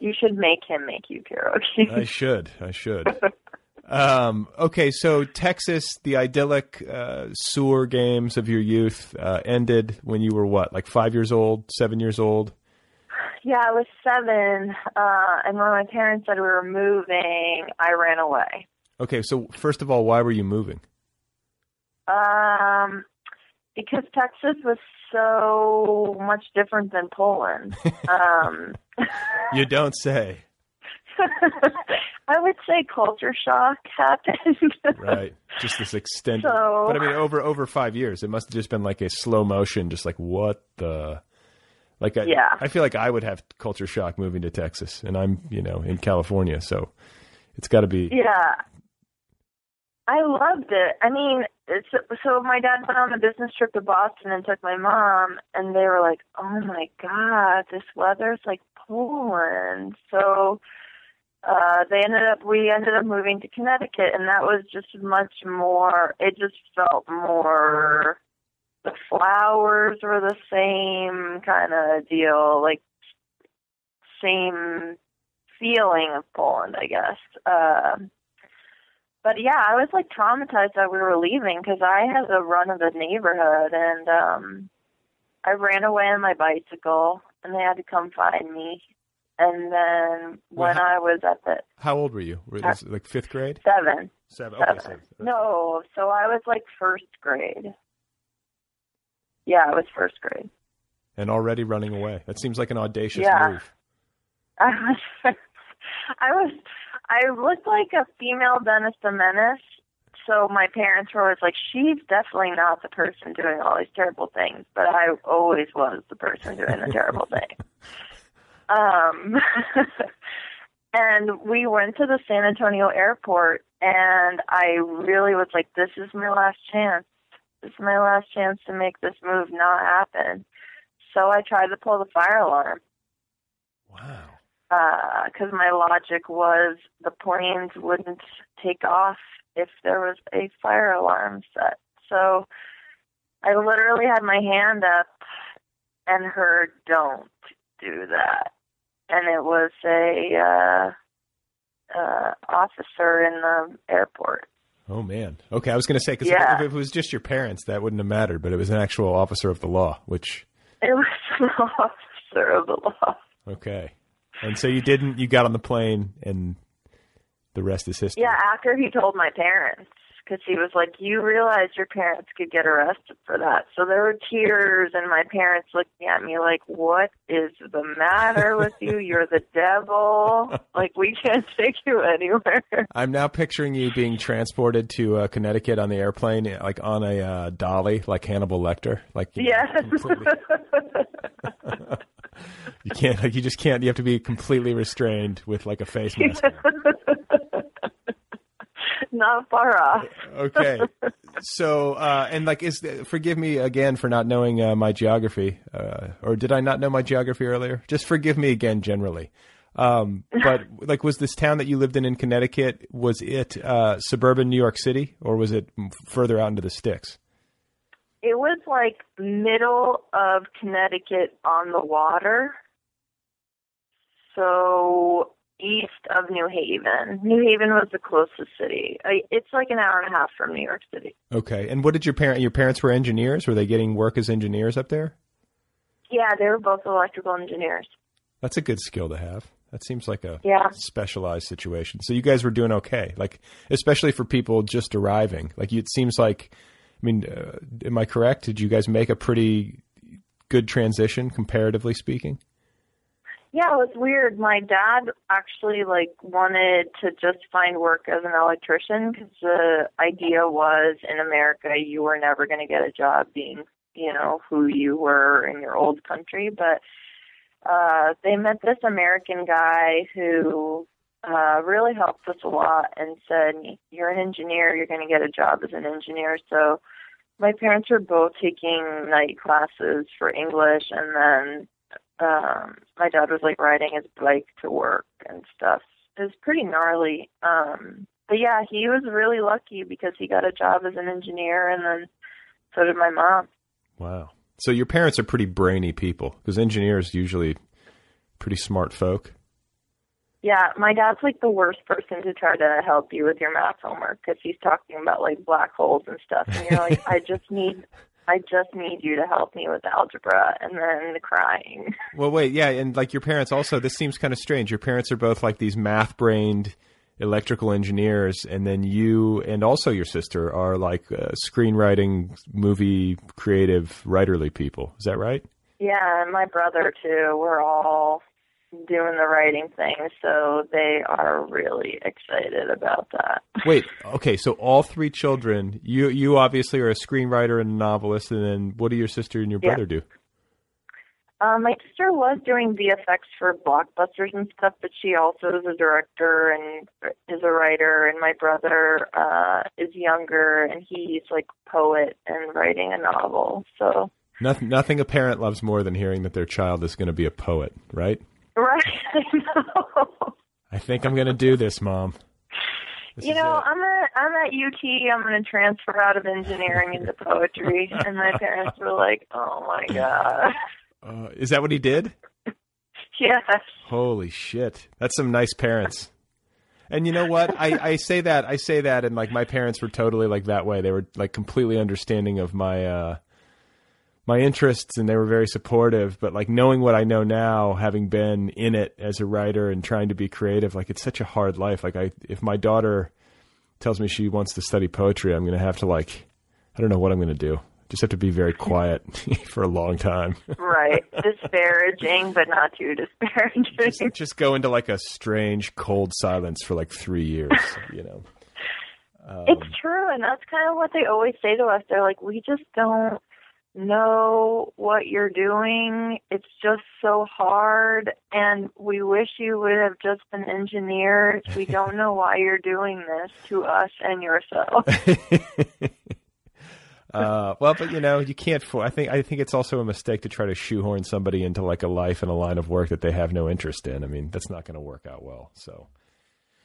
You should make him make you pierogi. I should. I should. Um, okay, so Texas, the idyllic uh, sewer games of your youth uh, ended when you were what, like five years old, seven years old? yeah, I was seven, uh, and when my parents said we were moving, I ran away. Okay, so first of all, why were you moving? Um, because Texas was so much different than Poland. um, You don't say. I would say culture shock happened. Right. Just this extended. So- But I mean, over over five years, it must have just been like a slow motion, just like what the. Like I, Yeah. I feel like I would have culture shock moving to Texas, and I'm you know in California, so it's got to be. Yeah. I loved it. I mean, it's, so my dad went on a business trip to Boston and took my mom, and they were like, "Oh my God, this weather's like Poland." So uh they ended up we ended up moving to Connecticut, and that was just much more. It just felt more. The flowers were the same kind of deal, like same feeling of Poland, I guess. Uh, but yeah, I was like traumatized that we were leaving because I had the run of the neighborhood and um I ran away on my bicycle and they had to come find me. And then when Well, I was at the How old were you? Were Uh, like fifth grade? seven, Seven. Okay, seven. seven. no, so I was like first grade. Yeah, I was first grade. And already running away. That seems like an audacious Yeah. move. I was, I was, I looked like a female Dennis the Menace. So my parents were always like, she's definitely not the person doing all these terrible things, but I always was the person doing the terrible thing. Um, and we went to the San Antonio airport, and I really was like, this is my last chance. This is my last chance to make this move not happen. So I tried to pull the fire alarm Wow. Because my logic was the planes wouldn't take off if there was a fire alarm set. So I literally had my hand up and heard, "Don't do that," and it was a uh, uh, officer in the airport. Oh man. Okay, I was going to say because Yeah. if, if it was just your parents, that wouldn't have mattered. But it was an actual officer of the law, which It was an officer of the law. okay. And so you didn't. You got on the plane, and the rest is history. Yeah, after he told my parents, because he was like, "You realize your parents could get arrested for that." So there were tears, and my parents looking at me like, "What is the matter with you? You're the devil! Like we can't take you anywhere." I'm now picturing you being transported to uh, Connecticut on the airplane, like on a uh, dolly, like Hannibal Lecter. Like you know, Yes. completely- you can't, like you just can't. You have to be completely restrained with like a face mask. Not far off. okay so uh and like is forgive me again for not knowing uh, my geography uh or did i not know my geography earlier just forgive me again generally um but like was this town that you lived in in connecticut was it uh suburban new york city or was it further out into the sticks It was like middle of Connecticut on the water. So east of New Haven. New Haven was the closest city. I, it's like an hour and a half from New York City. Okay. And what did your parent? Your parents were engineers. Were they getting work as engineers up there? Yeah, they were both electrical engineers. That's a good skill to have. That seems like a Yeah. specialized situation. So you guys were doing okay, like especially for people just arriving. Like it seems like, I mean, uh, am I correct? Did you guys make a pretty good transition, comparatively speaking? Yeah, it was weird. My dad actually like wanted to just find work as an electrician because the idea was in America you were never going to get a job being, you know, who you were in your old country. But uh, they met this American guy who uh, really helped us a lot and said, "You're an engineer. You're going to get a job as an engineer." So my parents were both taking night classes for English, and then um my dad was like riding his bike to work and stuff. It was pretty gnarly. Um but yeah, he was really lucky because he got a job as an engineer and then so did my mom. Wow. So your parents are pretty brainy people because engineers usually pretty smart folk. Yeah, my dad's like the worst person to try to help you with your math homework because he's talking about like black holes and stuff, and you're like, I just need, I just need you to help me with algebra, and then the crying. Well, wait, yeah, and like your parents also. This seems kind of strange. Your parents are both like these math-brained electrical engineers, and then you and also your sister are like uh, screenwriting, movie creative, writerly people. Is that right? Yeah, and my brother too. We're all doing the writing thing, so they are really excited about that. Wait, okay, so all three children, you you obviously are a screenwriter and a novelist, and then what do your sister and your Yeah. brother do? Um, my sister was doing VFX for blockbusters and stuff, but she also is a director and is a writer. And my brother uh, is younger, and he's like poet and writing a novel. So Nothing, nothing a parent loves more than hearing that their child is going to be a poet, right? Right, I know. I think I'm going to do this, mom. This you know. I'm at I'm at UT. I'm going to transfer out of engineering into poetry, and my parents were like, "Oh my god, Uh, is that what he did? yes." Holy shit. That's some nice parents. And you know what? I, I say that, I say that, and like my parents were totally like that way. They were like completely understanding of my, uh, my interests and they were very supportive. But like knowing what I know now, having been in it as a writer and trying to be creative, like it's such a hard life. Like I, if my daughter tells me she wants to study poetry, I'm going to have to like, I don't know what I'm going to do. Just have to be very quiet for a long time. Right, disparaging, but not too disparaging. just, just go into like a strange cold silence for like three years you know um, It's true, and that's kind of what they always say to us. They're like, we just don't know what you're doing. It's just so hard, and we wish you would have just been engineers. We don't know why you're doing this to us and yourself. uh, well but you know you can't for i think i think it's also a mistake to try to shoehorn somebody into like a life and a line of work that they have no interest in i mean that's not going to work out well so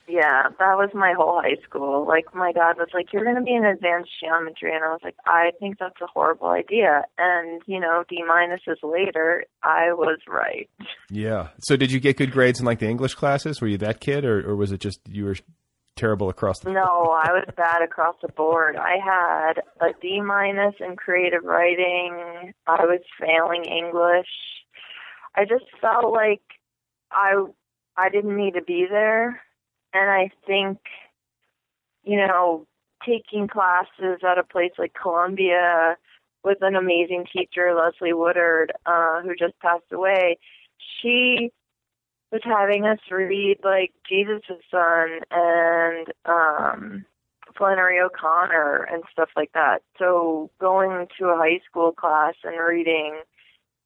yeah, that was my whole high school. Like, my dad was like, you're going to be in advanced geometry. And I was like, I think that's a horrible idea. And, you know, D minuses later, I was right. yeah so did you get good grades in like the english classes were you that kid or, or was it just you were terrible across the board? No, I was bad across the board. I had a D minus in creative writing. I was failing English. I just felt like I I didn't need to be there. And I think, you know, taking classes at a place like Columbia with an amazing teacher, Leslie Woodard, uh, who just passed away, she was having us read like Jesus' Son and um Flannery O'Connor and stuff like that. So going to a high school class and reading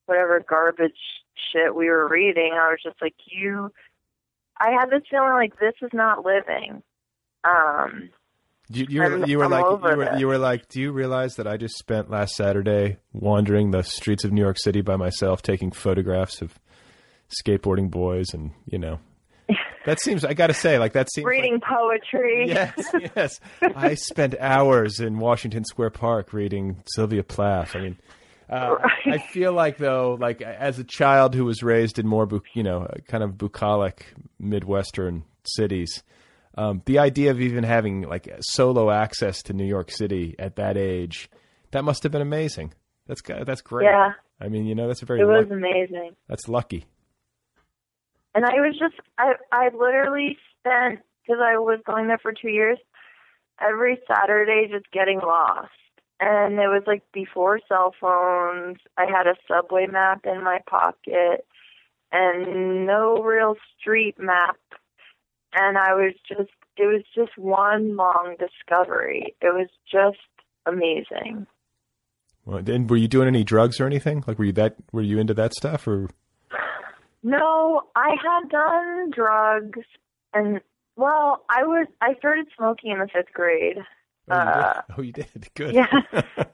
whatever garbage shit we were reading, I was just like, you I had this feeling like this is not living. Um You, you were, you were like you were, you were like, do you realize that I just spent last Saturday wandering the streets of New York City by myself, taking photographs of skateboarding boys, and you know, that seems. I got to say, like that seems. like- reading poetry. yes, yes. I spent hours in Washington Square Park reading Sylvia Plath. I mean, Uh, I feel like though, like as a child who was raised in more, bu- you know, kind of bucolic midwestern cities, um, the idea of even having like solo access to New York City at that age, that must have been amazing. That's that's great. Yeah. I mean, you know, that's a very It was luck- amazing. that's lucky. And I was just, I, I literally spent, because I was going there for two years, every Saturday just getting lost. And it was like before cell phones. I had a subway map in my pocket and no real street map. And I was just, it was just one long discovery. It was just amazing. Well, and were you doing any drugs or anything? Like, were you that? Were you into that stuff or? No, I had done drugs, and well, I was I started smoking in the fifth grade. Oh, you did? Uh, Oh, you did. Good. yeah.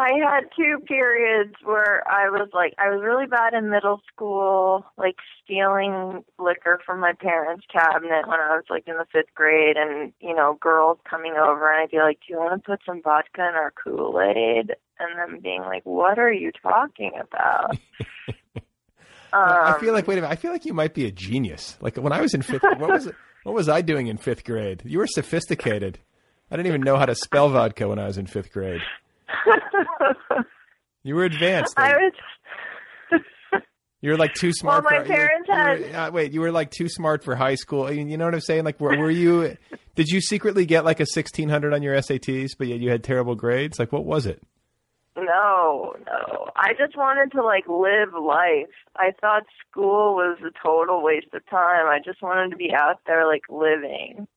I had two periods where I was like I was really bad in middle school, like stealing liquor from my parents' cabinet when I was like in the fifth grade, and you know girls coming over, and I'd be like, "Do you want to put some vodka in our Kool Aid?" And them being like, "What are you talking about?" I Um, feel like wait a minute. I feel like you might be a genius. Like when I was in fifth, what was what was I doing in fifth grade? You were sophisticated. I didn't even know how to spell vodka when I was in fifth grade. You were advanced. I was You were like too smart. Well, my for, you were- parents you were- had- uh, wait, you were like too smart for high school. You you know what I'm saying? Like, were, were you? Did you secretly get like a 1600 on your SATs, but yet you had terrible grades? Like, what was it? No, no. I just wanted to like live life. I thought school was a total waste of time. I just wanted to be out there like living.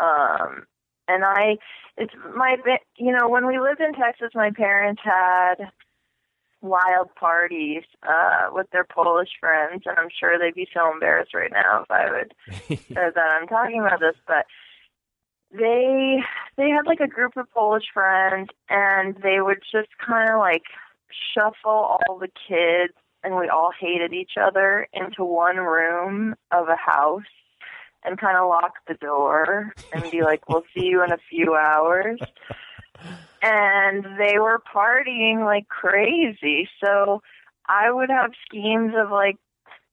Um and I it's my you know, when we lived in Texas, my parents had wild parties uh with their Polish friends and I'm sure they'd be so embarrassed right now if I would say that I'm talking about this, but they they had like a group of Polish friends and they would just kind of like shuffle all the kids and we all hated each other into one room of a house and kind of lock the door and be like we'll see you in a few hours and they were partying like crazy so i would have schemes of like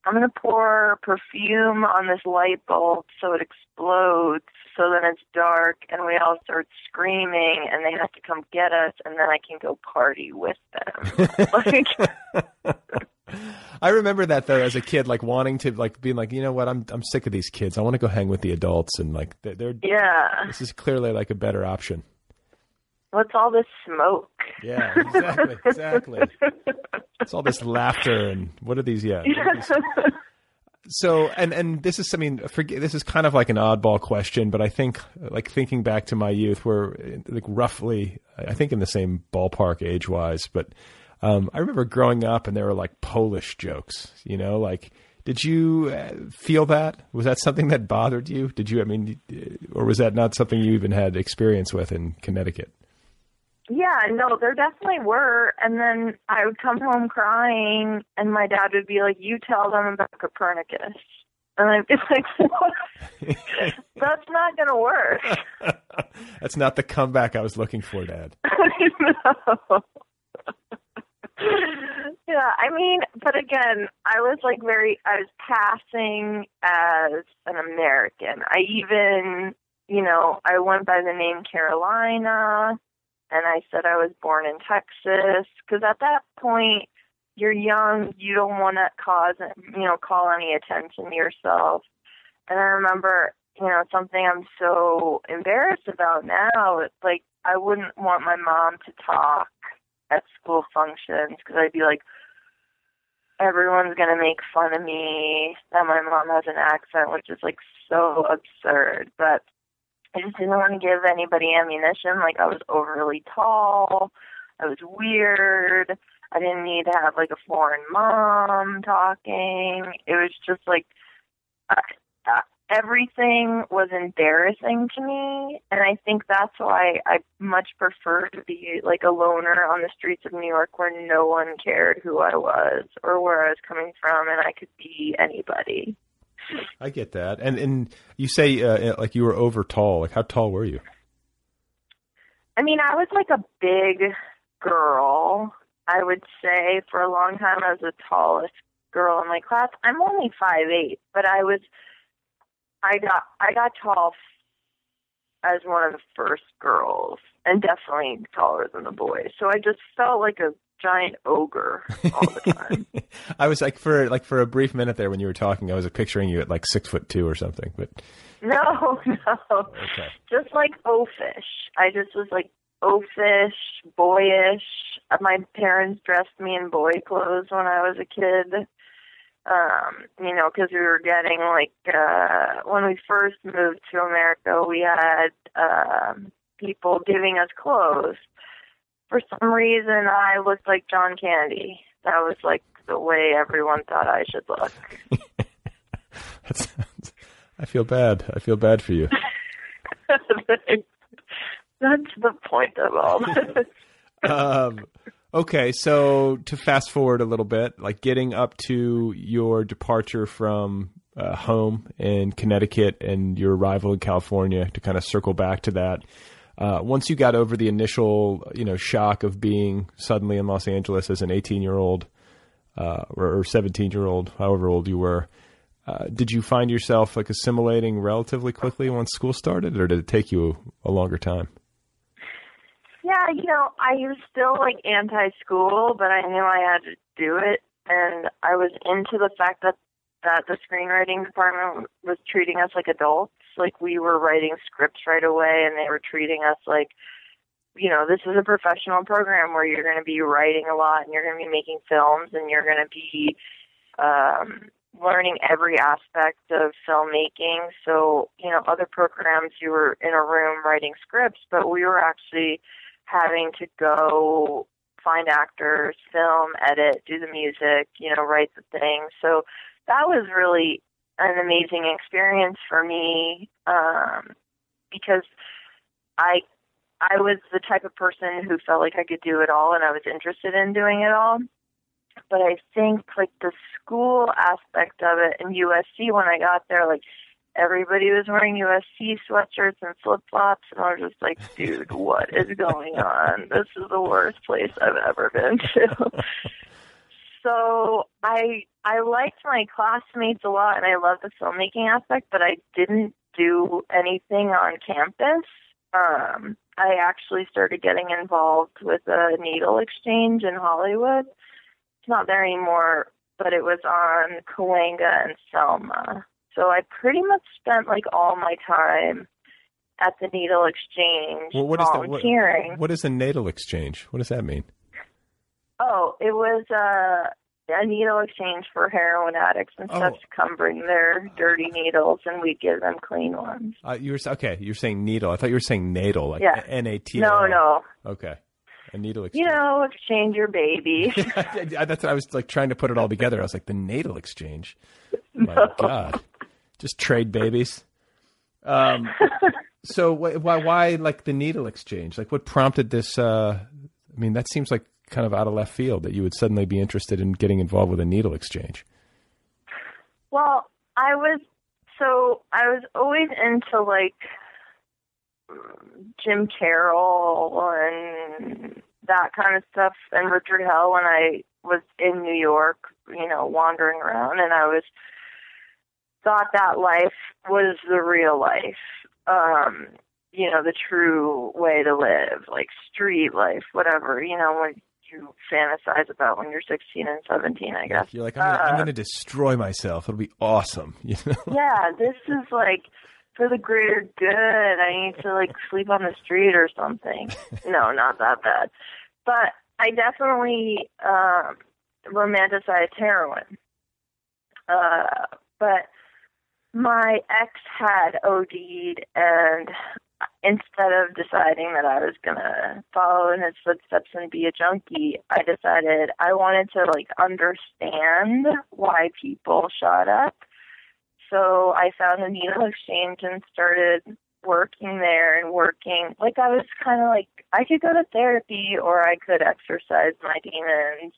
i'm going to pour perfume on this light bulb so it explodes so then it's dark and we all start screaming and they have to come get us and then I can go party with them. like I remember that though as a kid, like wanting to like being like, you know what, I'm I'm sick of these kids. I want to go hang with the adults, and like they're, they're Yeah. This is clearly like a better option. What's all this smoke? Yeah, exactly, exactly. It's all this laughter and what are these? Yeah. are these- So and and this is I mean forget this is kind of like an oddball question, but I think like thinking back to my youth, we're like roughly I think in the same ballpark age wise, but um, I remember growing up and there were like Polish jokes, you know, like. Did you uh, feel that? Was that something that bothered you? Did you? I mean, or was that not something you even had experience with in Connecticut? Yeah, no, there definitely were. And then I would come home crying, and my dad would be like, "You tell them about Copernicus," and I'd be like, "What? That's not going to work." That's not the comeback I was looking for, Dad. no. yeah, I mean, but again, I was like very, I was passing as an American. I even, you know, I went by the name Carolina, and I said I was born in Texas, because at that point, you're young, you don't want to cause, you know, call any attention to yourself. And I remember, you know, something I'm so embarrassed about now. It's like I wouldn't want my mom to talk at school functions because I'd be like, everyone's gonna make fun of me that my mom has an accent, which is like so absurd. But I just didn't want to give anybody ammunition. Like I was overly tall, I was weird. I didn't need to have like a foreign mom talking. It was just like uh, everything was embarrassing to me, and I think that's why I much prefer to be like a loner on the streets of New York where no one cared who I was or where I was coming from, and I could be anybody. I get that. And and you say uh, like you were over tall. Like how tall were you? I mean, I was like a big girl. I would say for a long time I was the tallest girl in my class. I'm only five eight, but I was I got I got tall as one of the first girls and definitely taller than the boys. So I just felt like a giant ogre all the time. I was like for like for a brief minute there when you were talking, I was picturing you at like six foot two or something. But no, no, okay, just like oafish. I just was like oafish, boyish. My parents dressed me in boy clothes when I was a kid. Um, you know, because we were getting like uh when we first moved to America, we had um people giving us clothes. For some reason, I looked like John Candy. That was like the way everyone thought I should look. That's, I feel bad. I feel bad for you. That's the point of all this. um, okay, so to fast forward a little bit, like getting up to your departure from uh, home in Connecticut and your arrival in California, to kind of circle back to that. Uh, once you got over the initial, you know, shock of being suddenly in Los Angeles as an 18 year old uh, or 17 year old, however old you were, uh, did you find yourself like assimilating relatively quickly once school started, or did it take you a longer time? Yeah, you know, I was still like anti-school, but I knew I had to do it, and I was into the fact that that the screenwriting department was treating us like adults. Like we were writing scripts right away, and they were treating us like, you know, this is a professional program where you're going to be writing a lot, and you're going to be making films, and you're going to be um, learning every aspect of filmmaking. So, you know, other programs you were in a room writing scripts, but we were actually having to go find actors, film, edit, do the music, you know, write the thing. So that was really an amazing experience for me um, because I I was the type of person who felt like I could do it all and I was interested in doing it all. But I think like the school aspect of it in USC when I got there, like everybody was wearing USC sweatshirts and flip flops, and I was just like, dude, what is going on? This is the worst place I've ever been to. so I I liked my classmates a lot, and I loved the filmmaking aspect, but I didn't do anything on campus. Um, I actually started getting involved with a needle exchange in Hollywood. It's not there anymore, but it was on Cahuenga and Selma. So I pretty much spent like all my time at the needle exchange Well, what is that? What, volunteering. what is a natal exchange? What does that mean? Oh, it was uh, a needle exchange for heroin addicts and Oh. stuff to come bring their dirty needles, and we give them clean ones. Uh, you were okay. You're saying needle. I thought you were saying natal, like Yeah. N A T. No, no. Okay, a needle You know, exchange your baby. That's what I was like trying to put it all together. I was like the natal exchange. My God, just trade babies. Um, so wh- why why like the needle exchange? Like what prompted this? Uh, I mean, that seems like kind of out of left field that you would suddenly be interested in getting involved with a needle exchange. Well, I was so I was always into like Jim Carroll and that kind of stuff and Richard Hell when I was in New York, you know, wandering around and I was thought that life was the real life. Um, you know, the true way to live, like street life, whatever, you know, when you fantasize about when you're 16 and 17, I guess. You're like, I'm I'm Uh, gonna destroy myself. It'll be awesome. You know? yeah, this is like for the greater good. I need to like sleep on the street or something. No, not that bad. But I definitely um romanticized heroin. Uh but my ex had OD'd and instead of deciding that I was gonna follow in his footsteps and be a junkie, I decided I wanted to like understand why people shot up. So I found a needle exchange and started working there and working like I was kind of like I could go to therapy or I could exercise my demons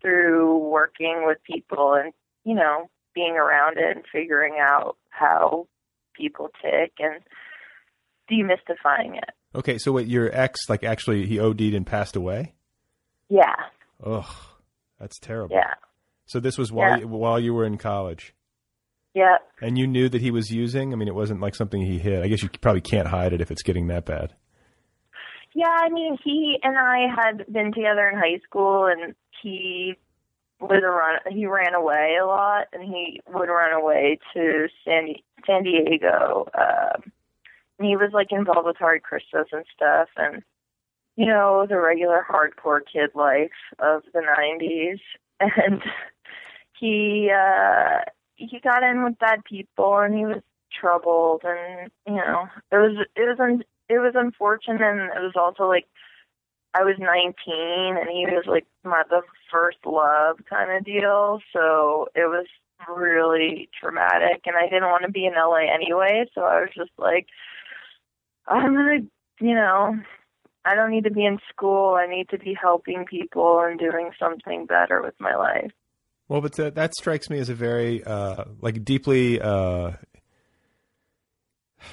through working with people and you know being around it and figuring out how people tick and demystifying it. Okay, so what your ex like actually he OD'd and passed away? Yeah. Ugh, that's terrible. Yeah. So this was while Yeah. while you were in college, Yeah. and you knew that he was using. I mean, it wasn't like something he hid. I guess you probably can't hide it if it's getting that bad. Yeah, I mean, he and I had been together in high school, and he a run. He ran away a lot, and he would run away to San San Diego. Um, and he was like involved with Hare Krishnas and stuff, and you know the regular hardcore kid life of the '90s. And he uh he got in with bad people, and he was troubled, and you know it was it was un- it was unfortunate, and it was also like I was 19 and he was like my the first love kind of deal. So it was really traumatic and I didn't want to be in LA anyway. So I was just like, I'm going to, you know, I don't need to be in school. I need to be helping people and doing something better with my life. Well, but that, that strikes me as a very uh, like deeply. Uh,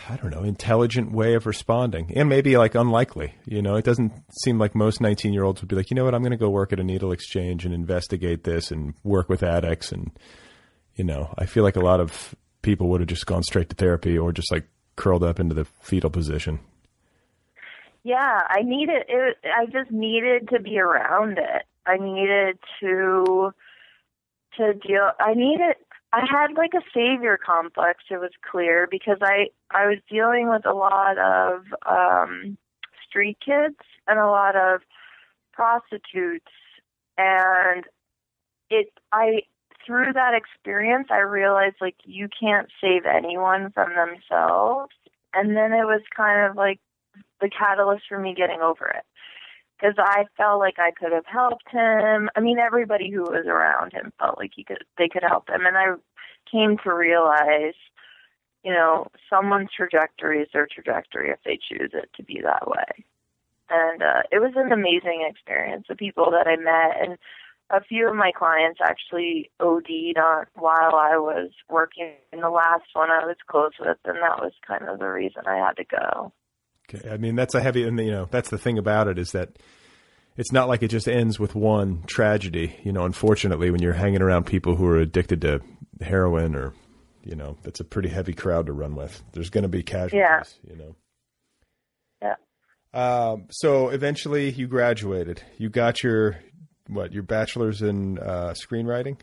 I don't know, intelligent way of responding, and maybe like unlikely. You know, it doesn't seem like most nineteen-year-olds would be like, you know what, I'm going to go work at a needle exchange and investigate this and work with addicts, and you know, I feel like a lot of people would have just gone straight to therapy or just like curled up into the fetal position. Yeah, I needed it. I just needed to be around it. I needed to to deal. I needed. I had like a savior complex. It was clear because I I was dealing with a lot of um street kids and a lot of prostitutes, and it. I through that experience, I realized like you can't save anyone from themselves, and then it was kind of like the catalyst for me getting over it because I felt like I could have helped him. I mean, everybody who was around him felt like he could they could help him, and I came to realize, you know, someone's trajectory is their trajectory if they choose it to be that way. And uh, it was an amazing experience. The people that I met and a few of my clients actually OD'd on while I was working. And the last one I was close with, and that was kind of the reason I had to go. Okay. I mean, that's a heavy, and you know, that's the thing about it is that it's not like it just ends with one tragedy. You know, unfortunately, when you're hanging around people who are addicted to heroin or, you know, that's a pretty heavy crowd to run with. There's going to be casualties, Yeah. you know. Yeah. Um, so eventually you graduated. You got your, what, your bachelor's in uh, screenwriting?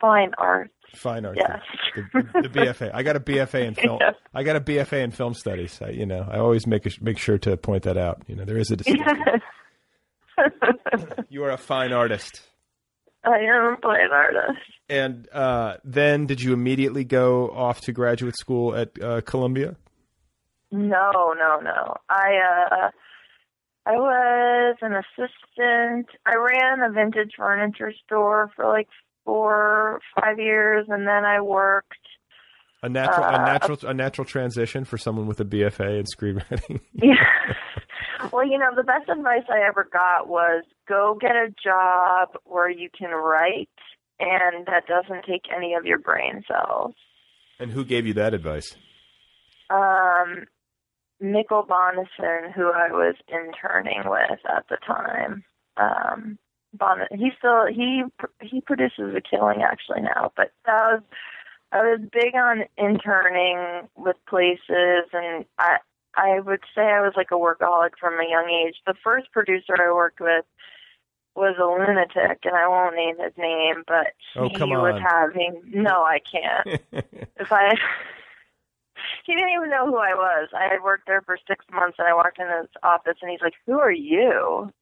Fine art. Fine arts. Yes. The, the BFA. I got a BFA in film. Yes. I got a BFA in film studies. I, you know, I always make a, make sure to point that out. You know, there is a distinction. you are a fine artist. I am a fine artist. And uh, then, did you immediately go off to graduate school at uh, Columbia? No, no, no. I uh I was an assistant. I ran a vintage furniture store for like four, five years, and then I worked. A natural, a Uh, natural, a natural transition for someone with a BFA in screenwriting. Yeah. well, you know, the best advice I ever got was go get a job where you can write and that doesn't take any of your brain cells. and who gave you that advice? um Mikkel Bondesen, who I was interning with at the time. Um Bon he still he he produces a killing actually now, but that was I was big on interning with places and I I would say I was like a workaholic from a young age. The first producer I worked with was a lunatic and I won't name his name, but Oh, he was on. having no, I can't. if I he didn't even know who I was. I had worked there for six months, and I walked in his office, and he's like, "Who are you?"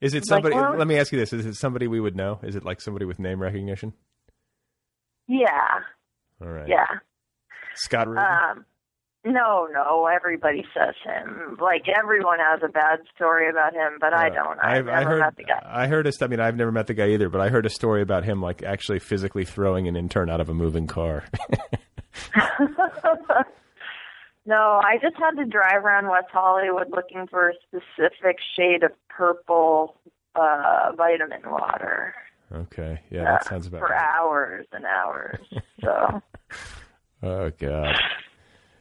Is it Like, somebody? well- let me ask you this: Is it somebody we would know? Is it like somebody with name recognition? Yeah, All right. yeah. Scott Rudin. Um, no, no. Everybody says him. Like everyone has a bad story about him, but I don't. I've, I've, I never heard. met the guy. I heard a. I mean, I've never met the guy either, but I heard a story about him, like actually physically throwing an intern out of a moving car. no, I just had to drive around West Hollywood looking for a specific shade of purple uh vitamin water. okay. Yeah, uh, that sounds about for right. hours and hours. So. Oh God.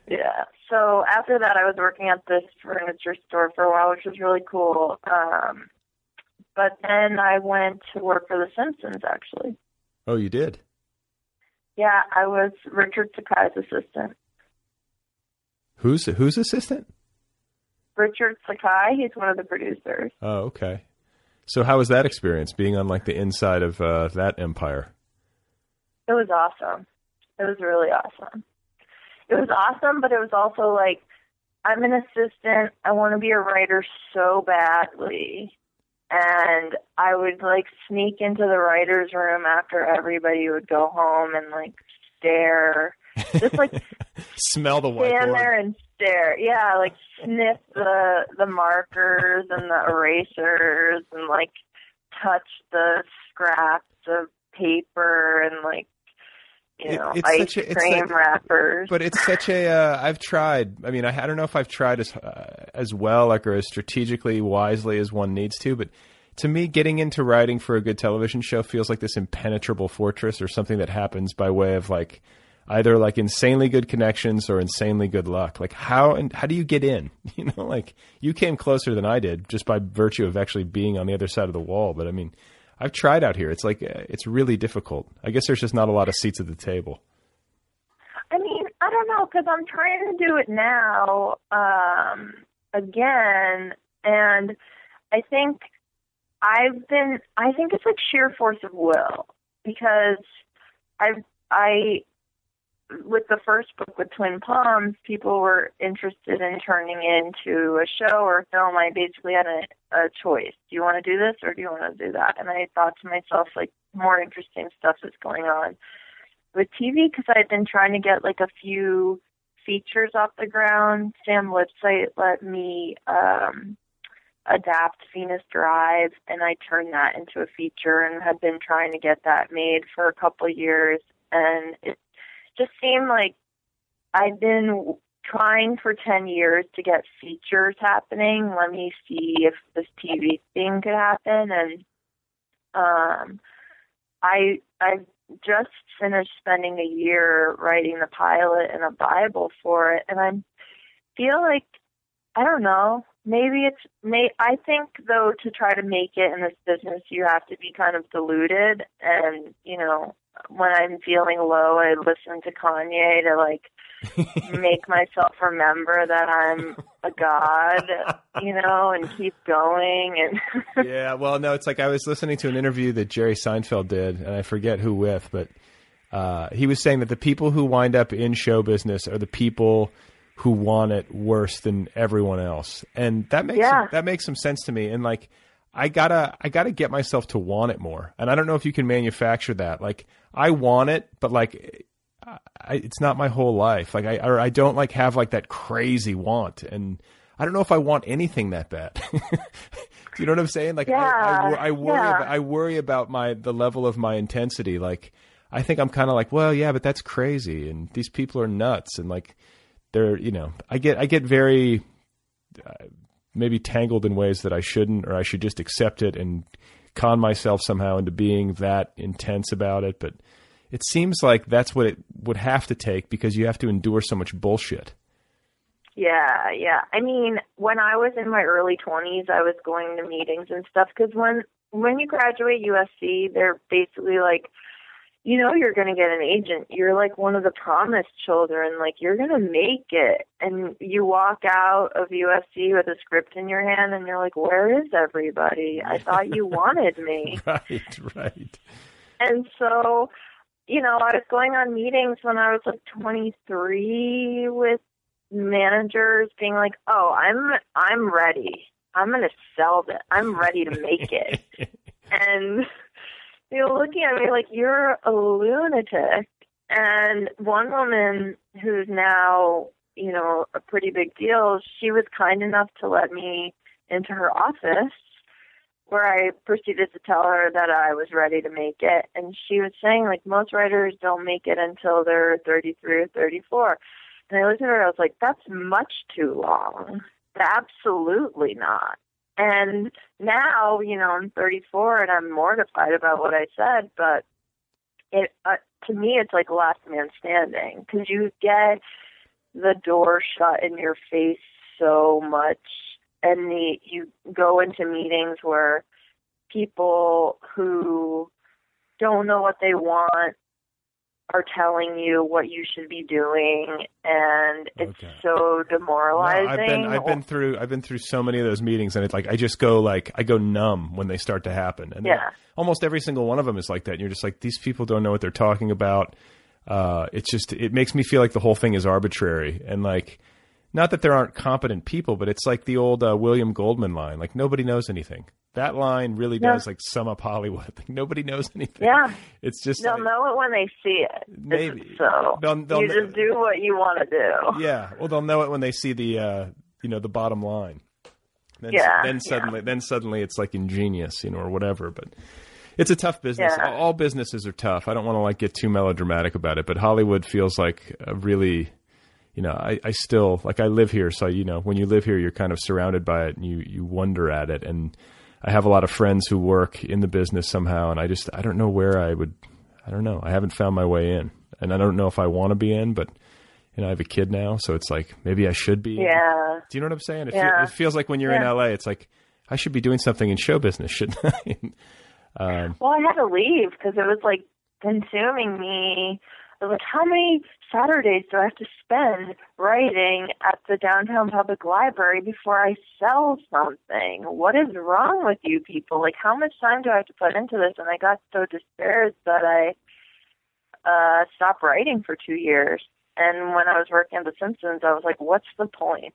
Yeah. So after that, I was working at this furniture store for a while, which was really cool. Um, but then I went to work for The Simpsons. Actually, Oh, you did. yeah, I was Richard Sakai's assistant. Who's who's assistant? Richard Sakai, he's one of the producers. Oh, okay. So how was that experience being on like the inside of uh, that empire? It was awesome. It was really awesome. It was awesome, but it was also like I'm an assistant. I want to be a writer so badly. And I would like sneak into the writer's room after everybody would go home and like stare. Just like Smell the stand there and stare. Yeah, like sniff the the markers and the erasers and like touch the scraps of paper and like you It- know it's ice such a- it's cream like- wrappers. But it's such a. Uh, I've tried. I mean, I, I don't know if I've tried as uh, as well, like or as strategically wisely as one needs to. But to me, getting into writing for a good television show feels like this impenetrable fortress, or something that happens by way of like either like insanely good connections or insanely good luck. Like how and how do you get in? You know, like you came closer than I did just by virtue of actually being on the other side of the wall. But I mean. I've tried out here. It's like uh, it's really difficult. I guess there's just not a lot of seats at the table. I mean, I don't know because I'm trying to do it now um, again, and I think I've been. I think it's like sheer force of will because I've I with the first book with Twin Palms, people were interested in turning into a show or a film. I basically had a, a choice: do you want to do this or do you want to do that? And I thought to myself, like, more interesting stuff is going on with TV because I've been trying to get like a few features off the ground. Sam Lipsyte let me um, adapt Venus Drive, and I turned that into a feature, and had been trying to get that made for a couple years, and it just seemed like I've been trying for 10 years to get features happening. Let me see if this TV thing could happen. And um, I I've just finished spending a year writing the pilot and a Bible for it, and I feel like I don't know. Maybe it's may. I think though to try to make it in this business, you have to be kind of deluded, and you know when I'm feeling low, I listen to Kanye to like make myself remember that I'm a god, you know, and keep going. And yeah, well, no, it's like I was listening to an interview that Jerry Seinfeld did, and I forget who with, but uh, he was saying that the people who wind up in show business are the people who want it worse than everyone else, and that makes Yeah. that makes some sense to me. And like, I gotta I gotta get myself to want it more, and I don't know if you can manufacture that. Like, I want it, but like. I, it's not my whole life. Like I, or I don't like have like that crazy want, and I don't know if I want anything that bad. Do you know what I'm saying? Like I, I, I worry, Yeah. about, I worry about my the level of my intensity. Like I think I'm kind of like, well, yeah, but that's crazy, and these people are nuts, and like they're, you know, I get, I get very uh, maybe tangled in ways that I shouldn't, or I should just accept it and con myself somehow into being that intense about it, but. It seems like that's what it would have to take because you have to endure so much bullshit. Yeah, yeah. I mean, when I was in my early 20s, I was going to meetings and stuff because when when you graduate USC, they're basically like, you know, you're going to get an agent. You're like one of the promised children. Like you're going to make it, and you walk out of USC with a script in your hand, and you're like, where is everybody? I thought you wanted me. Right, right. And so, you know, I was going on meetings when I was like 23 with managers being like, "Oh, I'm I'm ready. I'm going to sell this. I'm ready to make it." and they were looking at me like, "You're a lunatic." And one woman who's now, you know, a pretty big deal, she was kind enough to let me into her office where I proceeded to tell her that I was ready to make it. And she was saying, like, most writers don't make it until they're 33 or 34. And I looked at her, and I was like, that's much too long. Absolutely not. And now, you know, I'm 34 and I'm mortified about what I said, but it, uh, to me, it's like last man standing because you get the door shut in your face so much and the you go into meetings where people who don't know what they want are telling you what you should be doing and it's so demoralizing. No, I've been I've been through I've been through so many of those meetings and it's like I just go like I go numb when they start to happen. And Yeah. almost every single one of them is like that. And you're just like these people don't know what they're talking about. Uh, it's just it makes me feel like the whole thing is arbitrary and like not that there aren't competent people, but it's like the old uh, William Goldman line, like nobody knows anything. That line really Yeah. does like sum up Hollywood. Like, nobody knows anything. Yeah. It's just They'll like- know it when they see it. Maybe. So They'll- they'll you just do what you want to do. Yeah, well, they'll know it when they see the uh, you know the bottom line. Then, Yeah, Then suddenly, then suddenly, it's like ingenious, you know, or whatever. But it's a tough business. Yeah. All all businesses are tough. I don't want to like get too melodramatic about it, but Hollywood feels like a really, you know, I, I still like I live here, so you know, when you live here, you're kind of surrounded by it, and you you wonder at it. And I have a lot of friends who work in the business somehow, and I just I don't know where I would. I don't know. I haven't found my way in, and I don't know if I want to be in, but you know, I have a kid now, so it's like maybe I should be. Yeah. Do you know what I'm saying? It, Yeah. it feels like when you're Yeah. in LA, it's like I should be doing something in show business, shouldn't I? um, Well, I had to leave because it was like consuming me. I like, how many Saturdays do I have to spend writing at the downtown public library before I sell something? What is wrong with you people? Like, how much time do I have to put into this? And I got so discouraged that I uh stopped writing for two years. And when I was working at The Simpsons, I was like, what's the point?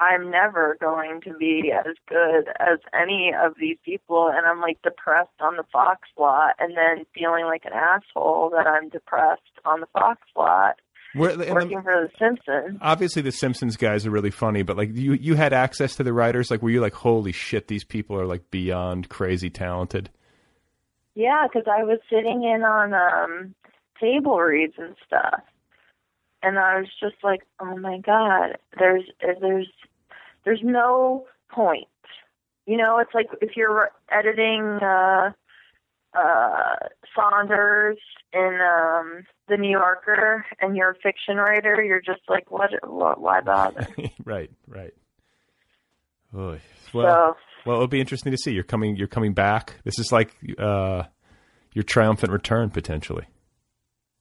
I'm never going to be as good as any of these people. And I'm like depressed on the Fox lot and then feeling like an asshole that I'm depressed on the Fox lot where- and the- working for The Simpsons. obviously, the Simpsons guys are really funny, but like you, you had access to the writers. Like, were you like, holy shit, these people are like beyond crazy talented? Yeah, because I was sitting in on um table reads and stuff, and I was just like, "Oh my god, there's there's there's no point." You know, it's like if you're editing uh uh Saunders in um the New Yorker and you're a fiction writer, you're just like, "What? what why bother?" right, right. Oy. Well, well, it'll be interesting to see. You're coming. You're coming back. This is like uh, your triumphant return potentially.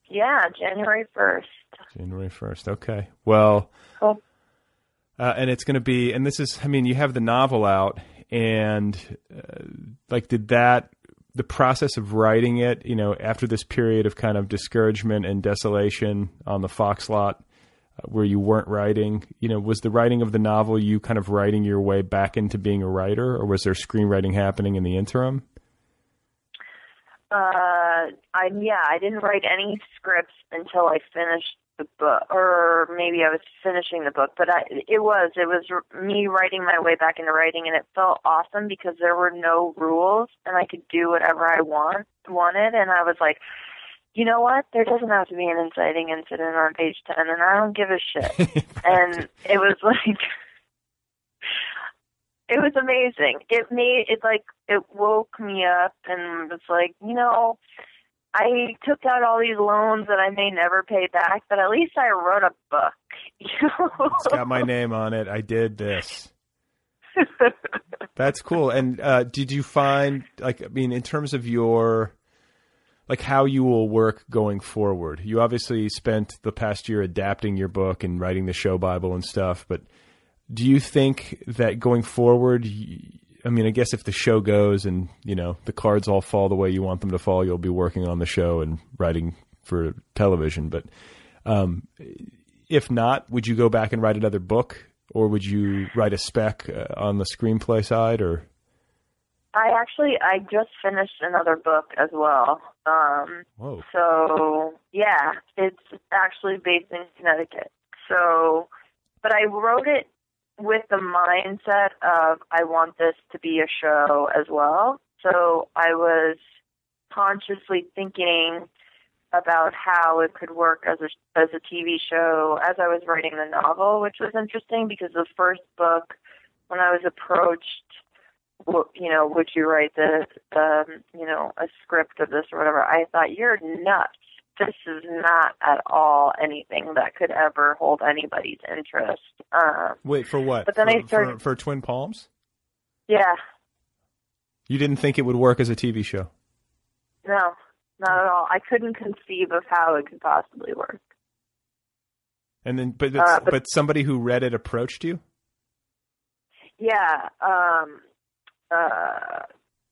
yeah, January first. January first. Okay. Well, Cool. uh, and it's going to be. And this is. I mean, you have the novel out, and uh, like, did that the process of writing it? You know, after this period of kind of discouragement and desolation on the Fox lot. uh, Where you weren't writing, you know, was the writing of the novel you kind of writing your way back into being a writer, or was there screenwriting happening in the interim? Uh, I yeah, I didn't write any scripts until I finished the book, or maybe I was finishing the book. But I, it was it was me writing my way back into writing, and it felt awesome because there were no rules, and I could do whatever I want wanted, and I was like. You know what? There doesn't have to be an inciting incident on page 10, and I don't give a shit. and it was like, it was amazing. It made it like it woke me up and was like, you know, I took out all these loans that I may never pay back, but at least I wrote a book. You know? It's got my name on it. I did this. That's cool. And uh, did you find, like, I mean, in terms of your, like, how you will work going forward? You obviously spent the past year adapting your book and writing the show Bible and stuff, but do you think that going forward, I mean, I guess if the show goes and, you know, the cards all fall the way you want them to fall, you'll be working on the show and writing for television. But um, if not, would you go back and write another book? Or would you write a spec uh, on the screenplay side? Or I actually I just finished another book as well. Um Whoa. so yeah, it's actually based in Connecticut. So but I wrote it with the mindset of I want this to be a show as well. So I was consciously thinking about how it could work as a as a TV show as I was writing the novel, which was interesting because the first book when I was approached you know, would you write the, um, you know, a script of this or whatever? I thought you're nuts. This is not at all anything that could ever hold anybody's interest. Um, wait, for what? But then for, I started- for, for Twin Palms? yeah, You didn't think it would work as a TV show? No, not at all. I couldn't conceive of how it could possibly work. And then, but Uh, but- but somebody who read it approached you. Yeah. Um, uh,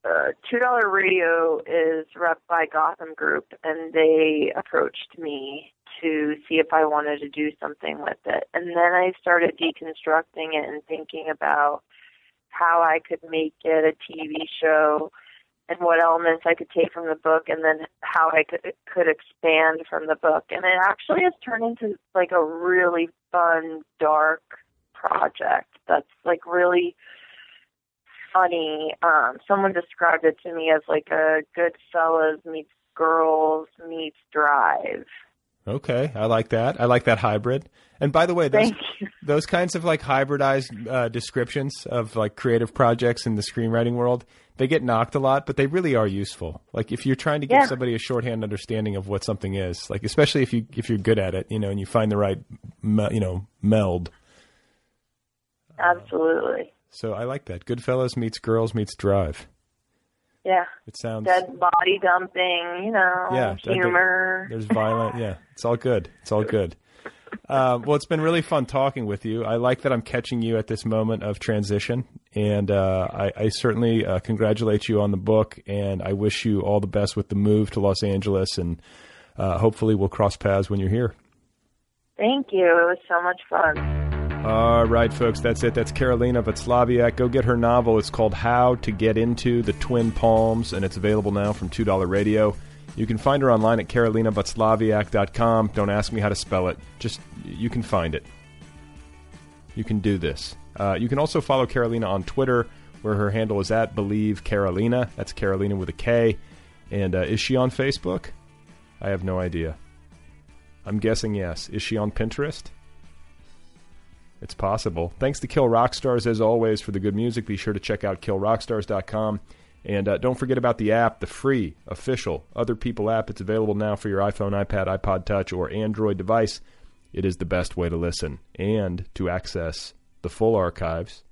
uh, Two Dollar Radio is rep by Gotham Group, and they approached me to see if I wanted to do something with it. And then I started deconstructing it and thinking about how I could make it a TV show and what elements I could take from the book and then how I could could expand from the book. And it actually has turned into like a really fun, dark project that's like really funny. Um, someone described it to me as like a Goodfellas meets Girls meets Drive. Okay, I like that. I like that hybrid. And by the way, those Thank you. those kinds of like hybridized uh, descriptions of like creative projects in the screenwriting world, they get knocked a lot, but they really are useful. Like if you're trying to give Yeah. somebody a shorthand understanding of what something is, like especially if you if you're good at it, you know, and you find the right, you know, meld. Absolutely. So I like that. Goodfellas meets Girls meets Drive. Yeah. It sounds Dead body dumping, you know, yeah, humor. There's violent. Yeah, it's all good. It's all good. Uh, well, it's been really fun talking with you. I like that I'm catching you at this moment of transition, and uh, I, I certainly uh, congratulate you on the book, and I wish you all the best with the move to Los Angeles, and uh, hopefully we'll cross paths when you're here. Thank you. It was so much fun. All right, folks, that's it. That's Karolina Waclawiak. Go get her novel. It's called How to Get Into the Twin Palms, and it's available now from $2 Radio. You can find her online at karolinawaclawiak.com. Don't ask me how to spell it. Just, you can find it. You can do this. Uh, you can also follow Karolina on Twitter, where her handle is at Believe Carolina. That's Carolina with a K. And uh, is she on Facebook? I have no idea. I'm guessing yes. Is she on Pinterest? It's possible. Thanks to Kill Rock Stars, as always, for the good music. Be sure to check out killrockstars.com. And uh, don't forget about the app, the free, official Other People app. It's available now for your iPhone, iPad, iPod Touch, or Android device. It is the best way to listen and to access the full archives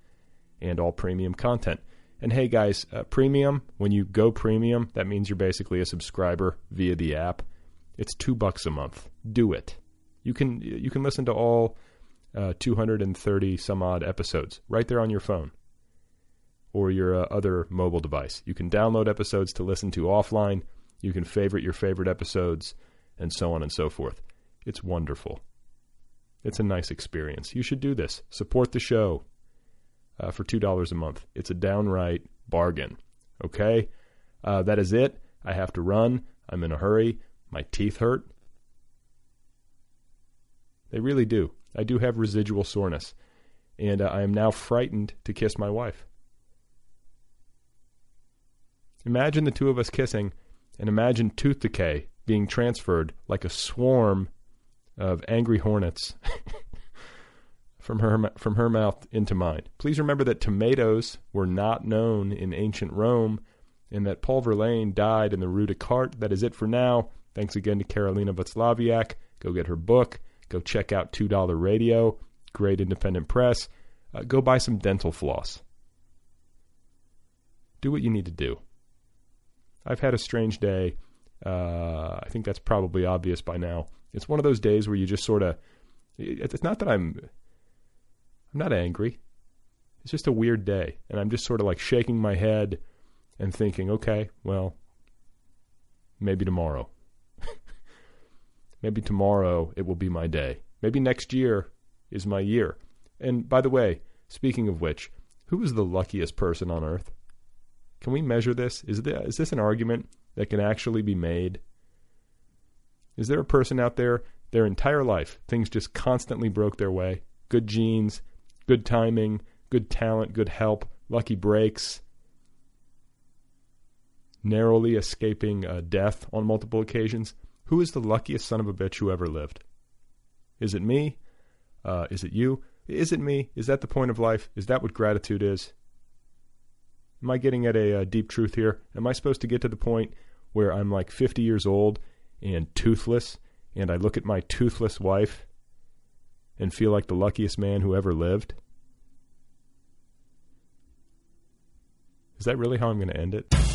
and all premium content. And hey, guys, uh, premium, when you go premium, that means you're basically a subscriber via the app. It's two bucks a month. Do it. You can you can listen to all uh, 230 some odd episodes right there on your phone or your uh, other mobile device. You can download episodes to listen to offline. You can favorite your favorite episodes, and so on and so forth. It's wonderful. It's a nice experience. You should do this. Support the show uh, for two dollars a month. It's a downright bargain. Okay, uh, that is it. I have to run. I'm in a hurry. My teeth hurt. They really do. I do have residual soreness, and uh, I am now frightened to kiss my wife. Imagine the two of us kissing, and imagine tooth decay being transferred like a swarm of angry hornets from her from her mouth into mine. Please remember that tomatoes were not known in ancient Rome, and that Paul Verlaine died in the Rue Descartes. That is it for now. Thanks again to Karolina Waclawiak. Go get her book. Go check out Two Dollar Radio. Great independent press. Uh, go buy some dental floss. Do what you need to do. I've had a strange day. Uh, I think that's probably obvious by now. It's one of those days where you just sort of. It's not that I'm. I'm not angry. It's just a weird day, and I'm just sort of like shaking my head and thinking, okay, well, maybe tomorrow. Maybe tomorrow it will be my day. Maybe next year is my year. And by the way, speaking of which, who is the luckiest person on earth? Can we measure this? Is, is this an argument that can actually be made? Is there a person out there, their entire life, things just constantly broke their way? Good genes, good timing, good talent, good help, lucky breaks, narrowly escaping uh, death on multiple occasions? Who is the luckiest son of a bitch who ever lived? Is it me? Uh, is it you? Is it me? Is that the point of life? Is that what gratitude is? Am I getting at a, uh deep truth here? Am I supposed to get to the point where I'm like 50 years old and toothless, and I look at my toothless wife and feel like the luckiest man who ever lived? Is that really how I'm going to end it?